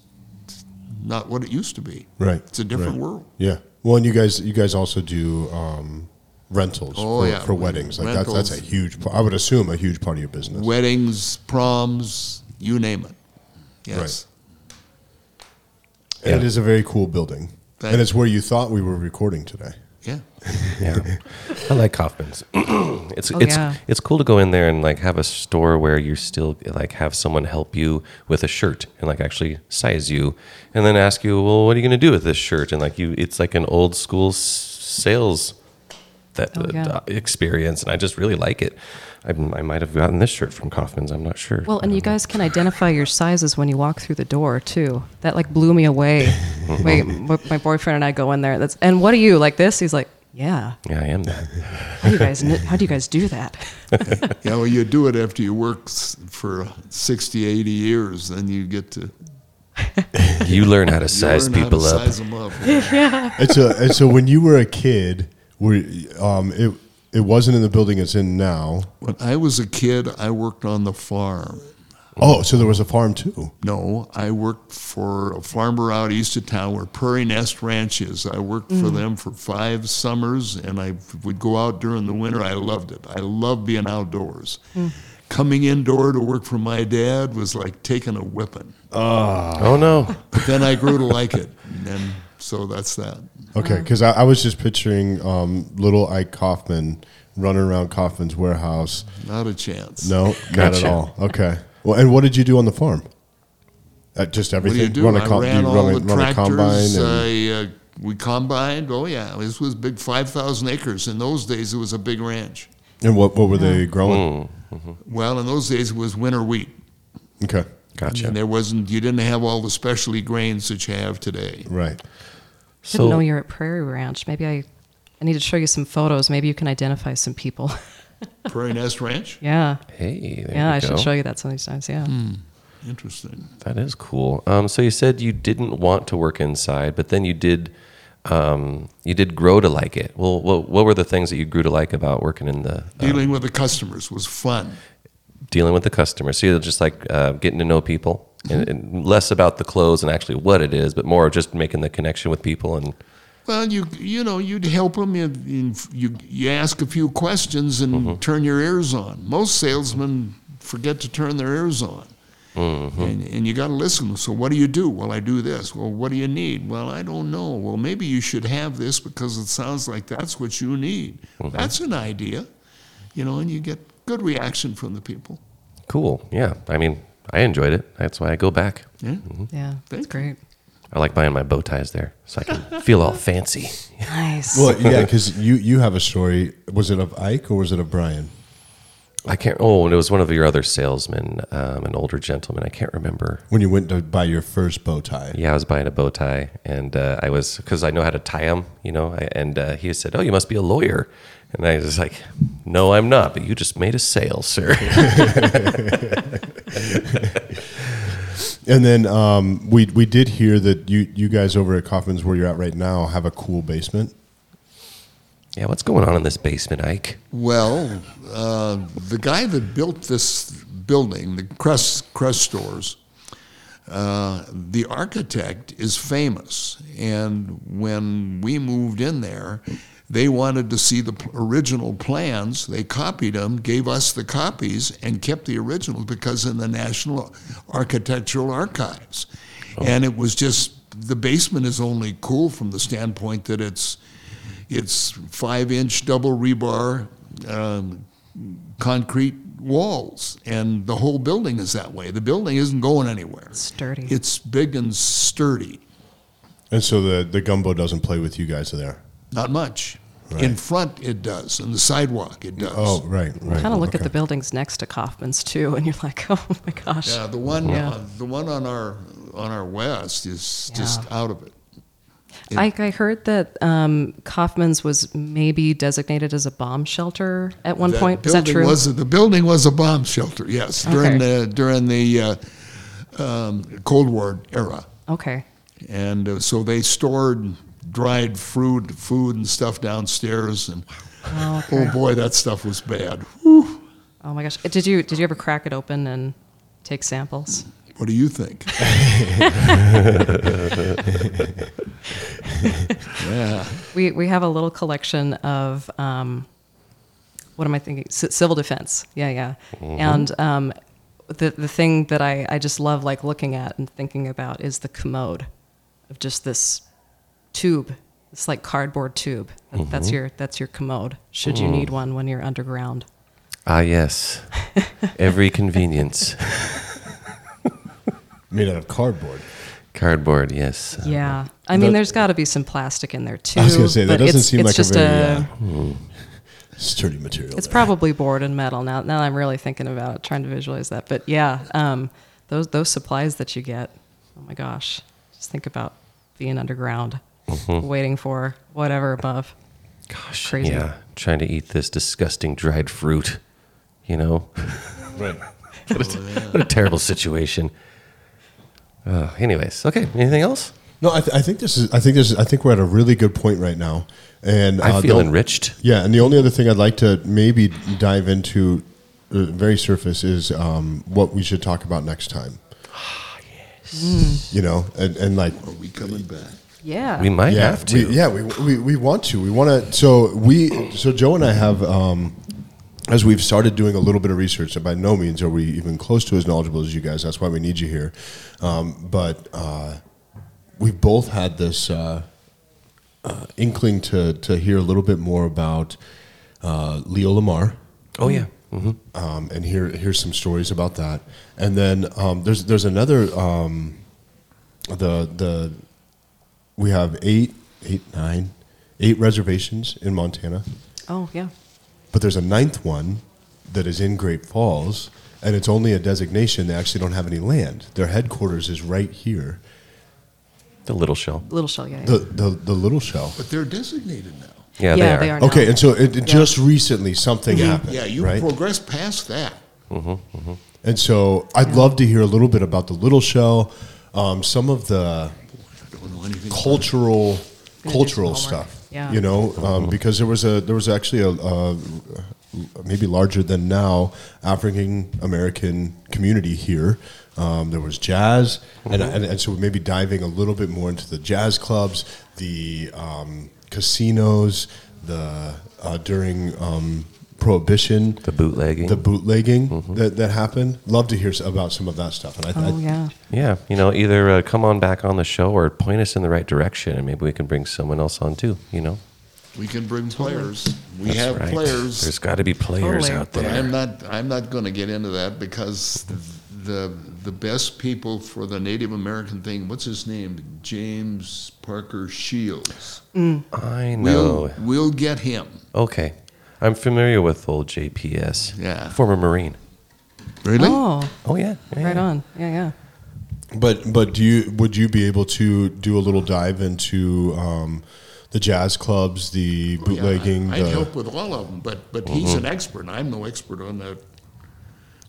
Speaker 5: not what it used to be.
Speaker 2: Right.
Speaker 5: It's a different
Speaker 2: right.
Speaker 5: world.
Speaker 2: Yeah. Well, and you guys you guys also do um, rentals
Speaker 5: Oh,
Speaker 2: for,
Speaker 5: yeah.
Speaker 2: for weddings. Like that's that's a huge. I would assume a huge part of your business.
Speaker 5: Weddings, proms, you name it. Yes.
Speaker 2: And it is a very cool building,
Speaker 5: Thank
Speaker 2: and it's where you thought we were recording today.
Speaker 5: Yeah.
Speaker 3: Yeah, I like Kaufman's. it's
Speaker 4: Oh,
Speaker 3: it's
Speaker 4: yeah.
Speaker 3: it's cool to go in there and like have a store where you still like have someone help you with a shirt and like actually size you, and then ask you, well, what are you going to do with this shirt? And like you, it's like an old school s- sales that
Speaker 4: Oh, yeah.
Speaker 3: uh, experience, and I just really like it. I, I might have gotten this shirt from Kaufman's. I'm not sure.
Speaker 4: Well, and you guys can identify your sizes when you walk through the door too. That like blew me away. Wait, my my boyfriend and I go in there. That's and what are you like this? He's like, yeah.
Speaker 3: yeah, I am that.
Speaker 4: How do you guys how do you guys do that?
Speaker 5: Yeah, well, you do it after you work for 60, 80 years, then you get to
Speaker 3: You learn how to
Speaker 5: you
Speaker 3: size
Speaker 5: learn how to
Speaker 3: people up.
Speaker 5: Size them up.
Speaker 2: And so, and so when you were a kid, were um, it it wasn't in the building it's in now.
Speaker 5: When I was a kid, I worked on the farm.
Speaker 2: Oh, so there was a farm too.
Speaker 5: No, I worked for a farmer out east of town where Prairie Nest Ranch is. I worked for mm. them for five summers, and I would go out during the winter. I loved it. I loved being outdoors mm. coming indoor to work for my dad was like taking a whipping. Ah.
Speaker 3: Oh no.
Speaker 5: But then I grew to like it, and so that's that.
Speaker 2: Okay, because I, I was just picturing um, little Ike Kaufman running around Kaufman's warehouse.
Speaker 5: Not a chance.
Speaker 2: No, not at all. Okay. Well, and what did you do on the farm? Uh, just
Speaker 5: What do
Speaker 2: everything.
Speaker 5: you do?
Speaker 2: Run a
Speaker 5: I
Speaker 2: com-
Speaker 5: ran
Speaker 2: you
Speaker 5: all
Speaker 2: run a,
Speaker 5: the
Speaker 2: run combine. and-
Speaker 5: I, uh, we combined. Oh yeah, this was big, five thousand acres. In those days, it was a big ranch.
Speaker 2: And what what were they growing?
Speaker 5: Well, in those days, it was winter wheat,
Speaker 2: Okay,
Speaker 3: Gotcha.
Speaker 5: and there wasn't. You didn't have all the specialty grains that you have today.
Speaker 2: right.
Speaker 4: Didn't know you're at Prairie Ranch. Maybe I, I need to show you some photos. Maybe you can identify some people.
Speaker 5: Prairie Nest Ranch.
Speaker 4: yeah.
Speaker 3: hey, there
Speaker 4: yeah,
Speaker 3: we
Speaker 4: I
Speaker 3: go.
Speaker 4: should show you that some of these times. Yeah.
Speaker 5: Interesting.
Speaker 3: That is cool. Um, so you said you didn't want to work inside, but then you did. Um, you did grow to like it. Well, what, what were the things that you grew to like about working in the uh,
Speaker 5: Dealing with the customers was fun.
Speaker 3: dealing with the customers, So you're just like uh, getting to know people, and, and less about the clothes and actually what it is, but more of just making the connection with people. And
Speaker 5: Well, you you know you'd help them. You you, you ask a few questions and mm-hmm. turn your ears on. Most salesmen forget to turn their ears on, mm-hmm. and, and you got to listen. So what do you do? Well, I do this. Well, what do you need? Well, I don't know. Well, maybe you should have this because it sounds like that's what you need. Mm-hmm. That's an idea, you know, and you get good reaction from the people.
Speaker 3: cool, yeah. I mean, I enjoyed it. That's why I go back.
Speaker 5: Yeah.
Speaker 4: Yeah. That's great.
Speaker 3: I like buying my bow ties there, so I can feel all fancy.
Speaker 4: Nice.
Speaker 2: Well, yeah, because you you have a story. Was it of Ike or was it of Brian?
Speaker 3: I can't. Oh, and it was one of your other salesmen, um, an older gentleman. I can't remember.
Speaker 2: When you went to buy your first bow tie.
Speaker 3: Yeah, I was buying a bow tie, and uh, I was because I know how to tie them, you know. I, and uh, he said, "Oh, you must be a lawyer," and I was like, "No, I'm not." But you just made a sale, sir.
Speaker 2: And then um, we we did hear that you you guys over at Kaufman's where you're at right now have a cool basement.
Speaker 3: yeah, what's going on in this basement, Ike?
Speaker 5: Well, uh, the guy that built this building, the Kress, Kress stores, uh, the architect is famous. And when we moved in there, they wanted to see the original plans. They copied them, gave us the copies, and kept the originals because in the National Architectural Archives. And it was just the basement is only cool from the standpoint that it's it's five inch double rebar um, concrete walls, and the whole building is that way. The building isn't going anywhere.
Speaker 4: Sturdy.
Speaker 5: It's big and sturdy.
Speaker 2: And so the the gumbo doesn't play with you guys there.
Speaker 5: Not much. In front, it does. In the sidewalk, it does.
Speaker 2: Oh, right, right.
Speaker 4: kind of look at
Speaker 2: okay.
Speaker 4: the buildings next to Kaufman's too, and you're like, oh my gosh.
Speaker 5: Yeah, the one,
Speaker 4: Yeah.
Speaker 5: uh, the one on our on our west is just out of it. It-
Speaker 4: I, I heard that um, Kaufman's was maybe designated as a bomb shelter at one point. Is that true?
Speaker 5: Was, the building was a bomb shelter. Yes, during
Speaker 4: Okay.
Speaker 5: the during the uh, um, Cold War era.
Speaker 4: okay.
Speaker 5: and uh, so they stored dried fruit, food, and stuff downstairs. And
Speaker 4: Oh,
Speaker 5: oh boy, that stuff was bad.
Speaker 4: Oh my gosh. Did you did you ever crack it open and take samples?
Speaker 5: What do you think? yeah,
Speaker 4: We we have a little collection of um, what am I thinking? C- civil defense. Yeah, yeah. And um, the the thing that I I just love like looking at and thinking about is the commode of just this tube. It's like cardboard tube. That- That's your that's your commode. Should you need one when you're underground.
Speaker 3: Ah, yes. Every convenience.
Speaker 2: made out of cardboard.
Speaker 3: Cardboard, yes.
Speaker 4: Yeah, I mean,
Speaker 2: The-
Speaker 4: there's got to be some plastic in there too.
Speaker 2: I was gonna say, that doesn't
Speaker 4: it's-
Speaker 2: seem
Speaker 4: it's
Speaker 2: like a
Speaker 4: just
Speaker 2: very, uh, Sturdy material.
Speaker 4: It's
Speaker 2: there.
Speaker 4: probably board and metal. Now, now I'm really thinking about it, trying to visualize that. But yeah, um, those those supplies that you get. Oh my gosh, just think about being underground, waiting for whatever above.
Speaker 3: Gosh,
Speaker 4: Crazy.
Speaker 3: yeah. Trying to eat this disgusting dried fruit, you know?
Speaker 2: right.
Speaker 3: what, a, what a terrible situation. Uh, anyways, okay. Anything else?
Speaker 2: No, I, th- I think this is. I think this. Is, I think we're at a really good point right now, and
Speaker 3: I
Speaker 2: uh,
Speaker 3: feel enriched.
Speaker 2: Yeah, and the only other thing I'd like to maybe dive into, uh, very surface, is um, what we should talk about next time. Ah, yes. Mm. You know, and, and like
Speaker 5: are we coming back?
Speaker 4: Yeah.
Speaker 3: We might
Speaker 2: yeah,
Speaker 3: have to.
Speaker 2: We, yeah, we, we, we want to. We want to. So we, so Joe and I have um, as we've started doing a little bit of research, and by no means are we even close to as knowledgeable as you guys. That's why we need you here. Um, but uh, we've both had this uh, uh, inkling to to hear a little bit more about uh, Leo Lamar.
Speaker 3: Oh yeah. hmm
Speaker 2: um, and here, here's some stories about that. And then um, there's there's another um, the the we have eight eight nine eight reservations in Montana,
Speaker 4: Oh, yeah.
Speaker 2: but there's a ninth one that is in Great Falls, and it's only a designation. They actually don't have any land. Their headquarters is right here.
Speaker 3: The little shell.
Speaker 4: Little shell, yeah. yeah.
Speaker 2: The the, the little shell.
Speaker 5: But they're designated now.
Speaker 3: Yeah,
Speaker 4: Yeah,
Speaker 3: they are.
Speaker 4: they are.
Speaker 2: Okay,
Speaker 4: now.
Speaker 2: and so it, it just recently something mm-hmm. happened.
Speaker 5: Yeah, you
Speaker 2: right?
Speaker 5: progress past that. Mm-hmm, mm-hmm.
Speaker 2: And so I'd love to hear a little bit about the little shell, um, some of the
Speaker 5: I don't know anything.
Speaker 2: cultural cultural stuff.
Speaker 4: Yeah.
Speaker 2: You know, um, because there was a there was actually a, a maybe larger than now African American community here. Um, there was jazz, and, and and so maybe diving a little bit more into the jazz clubs, the um, casinos, the uh, during um, Prohibition,
Speaker 3: The bootlegging.
Speaker 2: the bootlegging that, that happened. Love to hear about some of that stuff. And I, I,
Speaker 4: Oh, yeah.
Speaker 3: yeah, you know, either uh, come on back on the show or point us in the right direction, and maybe we can bring someone else on too. You know,
Speaker 5: We can bring players. We
Speaker 3: That's
Speaker 5: have
Speaker 3: right.
Speaker 5: players.
Speaker 3: There's got to be players
Speaker 4: Totally.
Speaker 3: out
Speaker 5: But
Speaker 3: there.
Speaker 5: I'm not, I'm not going to get into that because the, the best people for the Native American thing, what's his name? James Parker Shields.
Speaker 3: I know.
Speaker 5: We'll, we'll get him.
Speaker 3: Okay, I'm familiar with old JPS.
Speaker 5: Yeah.
Speaker 3: former Marine.
Speaker 5: Really?
Speaker 4: Oh,
Speaker 3: Oh yeah, yeah,
Speaker 4: right
Speaker 3: yeah.
Speaker 4: on. Yeah, yeah.
Speaker 2: But but do you would you be able to do a little dive into um, the jazz clubs, the
Speaker 5: Yeah,
Speaker 2: bootlegging?
Speaker 5: I'd
Speaker 2: the,
Speaker 5: help with all of them, but, but he's an expert. I'm no expert on that.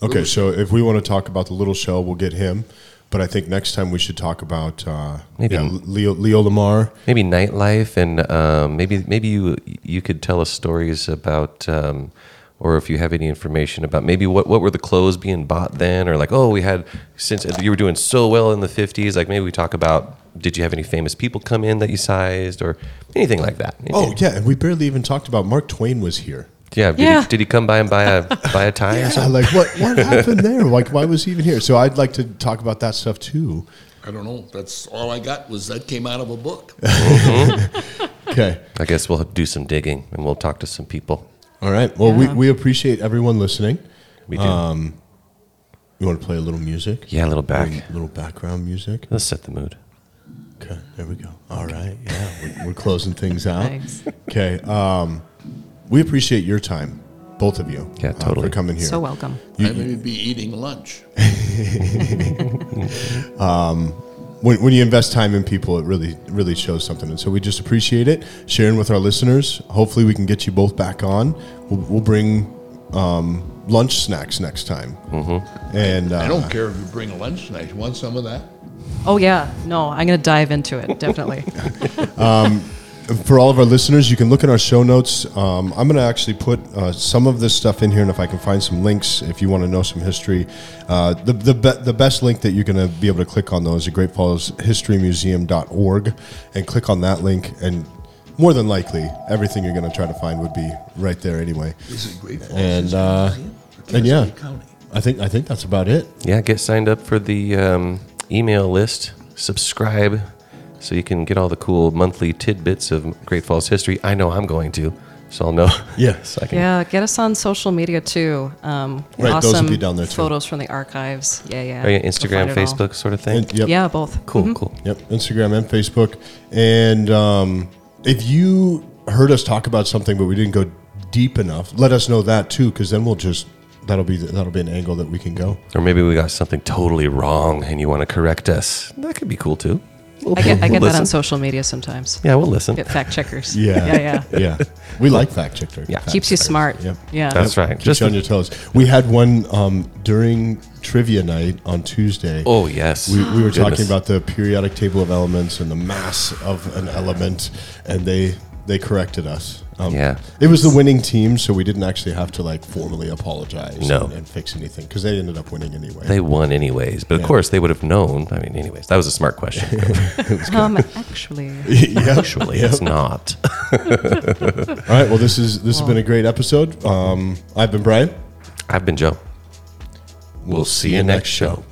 Speaker 2: okay, so if we want to talk about the little shell, we'll get him. But I think next time we should talk about uh,
Speaker 3: Maybe-
Speaker 2: yeah, Leo Leo Lamar.
Speaker 3: Maybe nightlife, and um, maybe maybe you you could tell us stories about, um, or if you have any information about maybe what what were the clothes being bought then, or like oh we had since you were doing so well in the fifties, like maybe we talk about did you have any famous people come in that you sized or anything like that?
Speaker 2: Oh yeah, and we barely even talked about Mark Twain was here.
Speaker 3: Yeah. Did,
Speaker 4: Yeah.
Speaker 3: He, did he come by and buy a buy a tie or something?
Speaker 2: like what what happened there? Like why was he even here? So I'd like to talk about that stuff too.
Speaker 5: I don't know. That's all I got was that came out of a book.
Speaker 2: Okay.
Speaker 3: I guess we'll do some digging and we'll talk to some people.
Speaker 2: All right. Well, we,
Speaker 4: Yeah.
Speaker 2: we appreciate everyone listening.
Speaker 3: We do.
Speaker 2: Um, you want to play a little music?
Speaker 3: yeah, a little back.
Speaker 2: A little background music.
Speaker 3: Let's set the mood.
Speaker 2: Okay, there we go. All right, yeah, we're, we're closing things out.
Speaker 4: Nice.
Speaker 2: Okay, um, we appreciate your time, both of you.
Speaker 3: Yeah,
Speaker 2: uh,
Speaker 3: totally.
Speaker 2: for coming here.
Speaker 4: So welcome.
Speaker 2: You-
Speaker 5: I may be eating lunch.
Speaker 2: when, when you invest time in people, it really really shows something, and so we just appreciate it. Sharing with our listeners. Hopefully, we can get you both back on. We'll, we'll bring um, lunch snacks next time, mm-hmm. and uh,
Speaker 5: I don't care if you bring a lunch tonight. You want some of that?
Speaker 4: Oh, yeah. No, I'm going to dive into it, definitely.
Speaker 2: for all of our listeners, you can look at our show notes. Um, I'm going to actually put uh, some of this stuff in here, and if I can find some links, if you want to know some history, uh, the the, be- the best link that you're going to be able to click on though is Great Falls History Museum.org, and click on that link, and more than likely, everything you're going to try to find would be right there anyway.
Speaker 5: Is it Great Falls
Speaker 2: And uh, and yeah,
Speaker 5: County?
Speaker 2: I think I think that's about it.
Speaker 3: Yeah, get signed up for the um, email list, subscribe, so you can get all the cool monthly tidbits of Great Falls history. I know I'm going to, so I'll know.
Speaker 2: Yeah.
Speaker 3: so I can,
Speaker 4: Yeah, get us on social media too. Um,
Speaker 2: Right, those will
Speaker 4: awesome
Speaker 2: be down there, too.
Speaker 4: Photos from the archives. Yeah, yeah.
Speaker 3: Oh, yeah, Instagram,
Speaker 4: find it all.
Speaker 3: Facebook, sort of thing.
Speaker 2: And- yep.
Speaker 4: Yeah, both.
Speaker 3: Cool, cool.
Speaker 2: Yep, Instagram and Facebook. And um, if you heard us talk about something but we didn't go deep enough, let us know that too, because then we'll just that'll be that'll be an angle that we can go.
Speaker 3: Or maybe we got something totally wrong and you want to correct us. That could be cool too. We'll-
Speaker 4: I get,
Speaker 3: we'll
Speaker 4: get that on social media sometimes.
Speaker 3: Yeah, we'll listen.
Speaker 4: Get fact checkers.
Speaker 2: Yeah,
Speaker 4: Yeah, yeah.
Speaker 2: yeah. We like fact checkers.
Speaker 3: Yeah.
Speaker 2: fact
Speaker 4: Keeps you smart.
Speaker 2: Yep.
Speaker 4: Yeah.
Speaker 3: That's right.
Speaker 2: Keeps
Speaker 3: Just
Speaker 2: you on your toes. We had one um, during trivia night on Tuesday.
Speaker 3: oh yes,
Speaker 2: We, we were talking about the periodic table of elements and the mass of an element, and they they corrected us. Um,
Speaker 3: Yeah.
Speaker 2: it was the winning team, so we didn't actually have to like formally apologize
Speaker 3: No.
Speaker 2: and, and fix anything because they ended up winning anyway.
Speaker 3: They won anyways, but of course they would have known. I mean, anyways, that was a smart question.
Speaker 4: Um, actually,
Speaker 2: yeah,
Speaker 3: Actually,
Speaker 2: yeah.
Speaker 3: it's not.
Speaker 2: All right. Well, this is this has been a great episode. Um, I've been Brian.
Speaker 3: I've been Joe. We'll see you next show.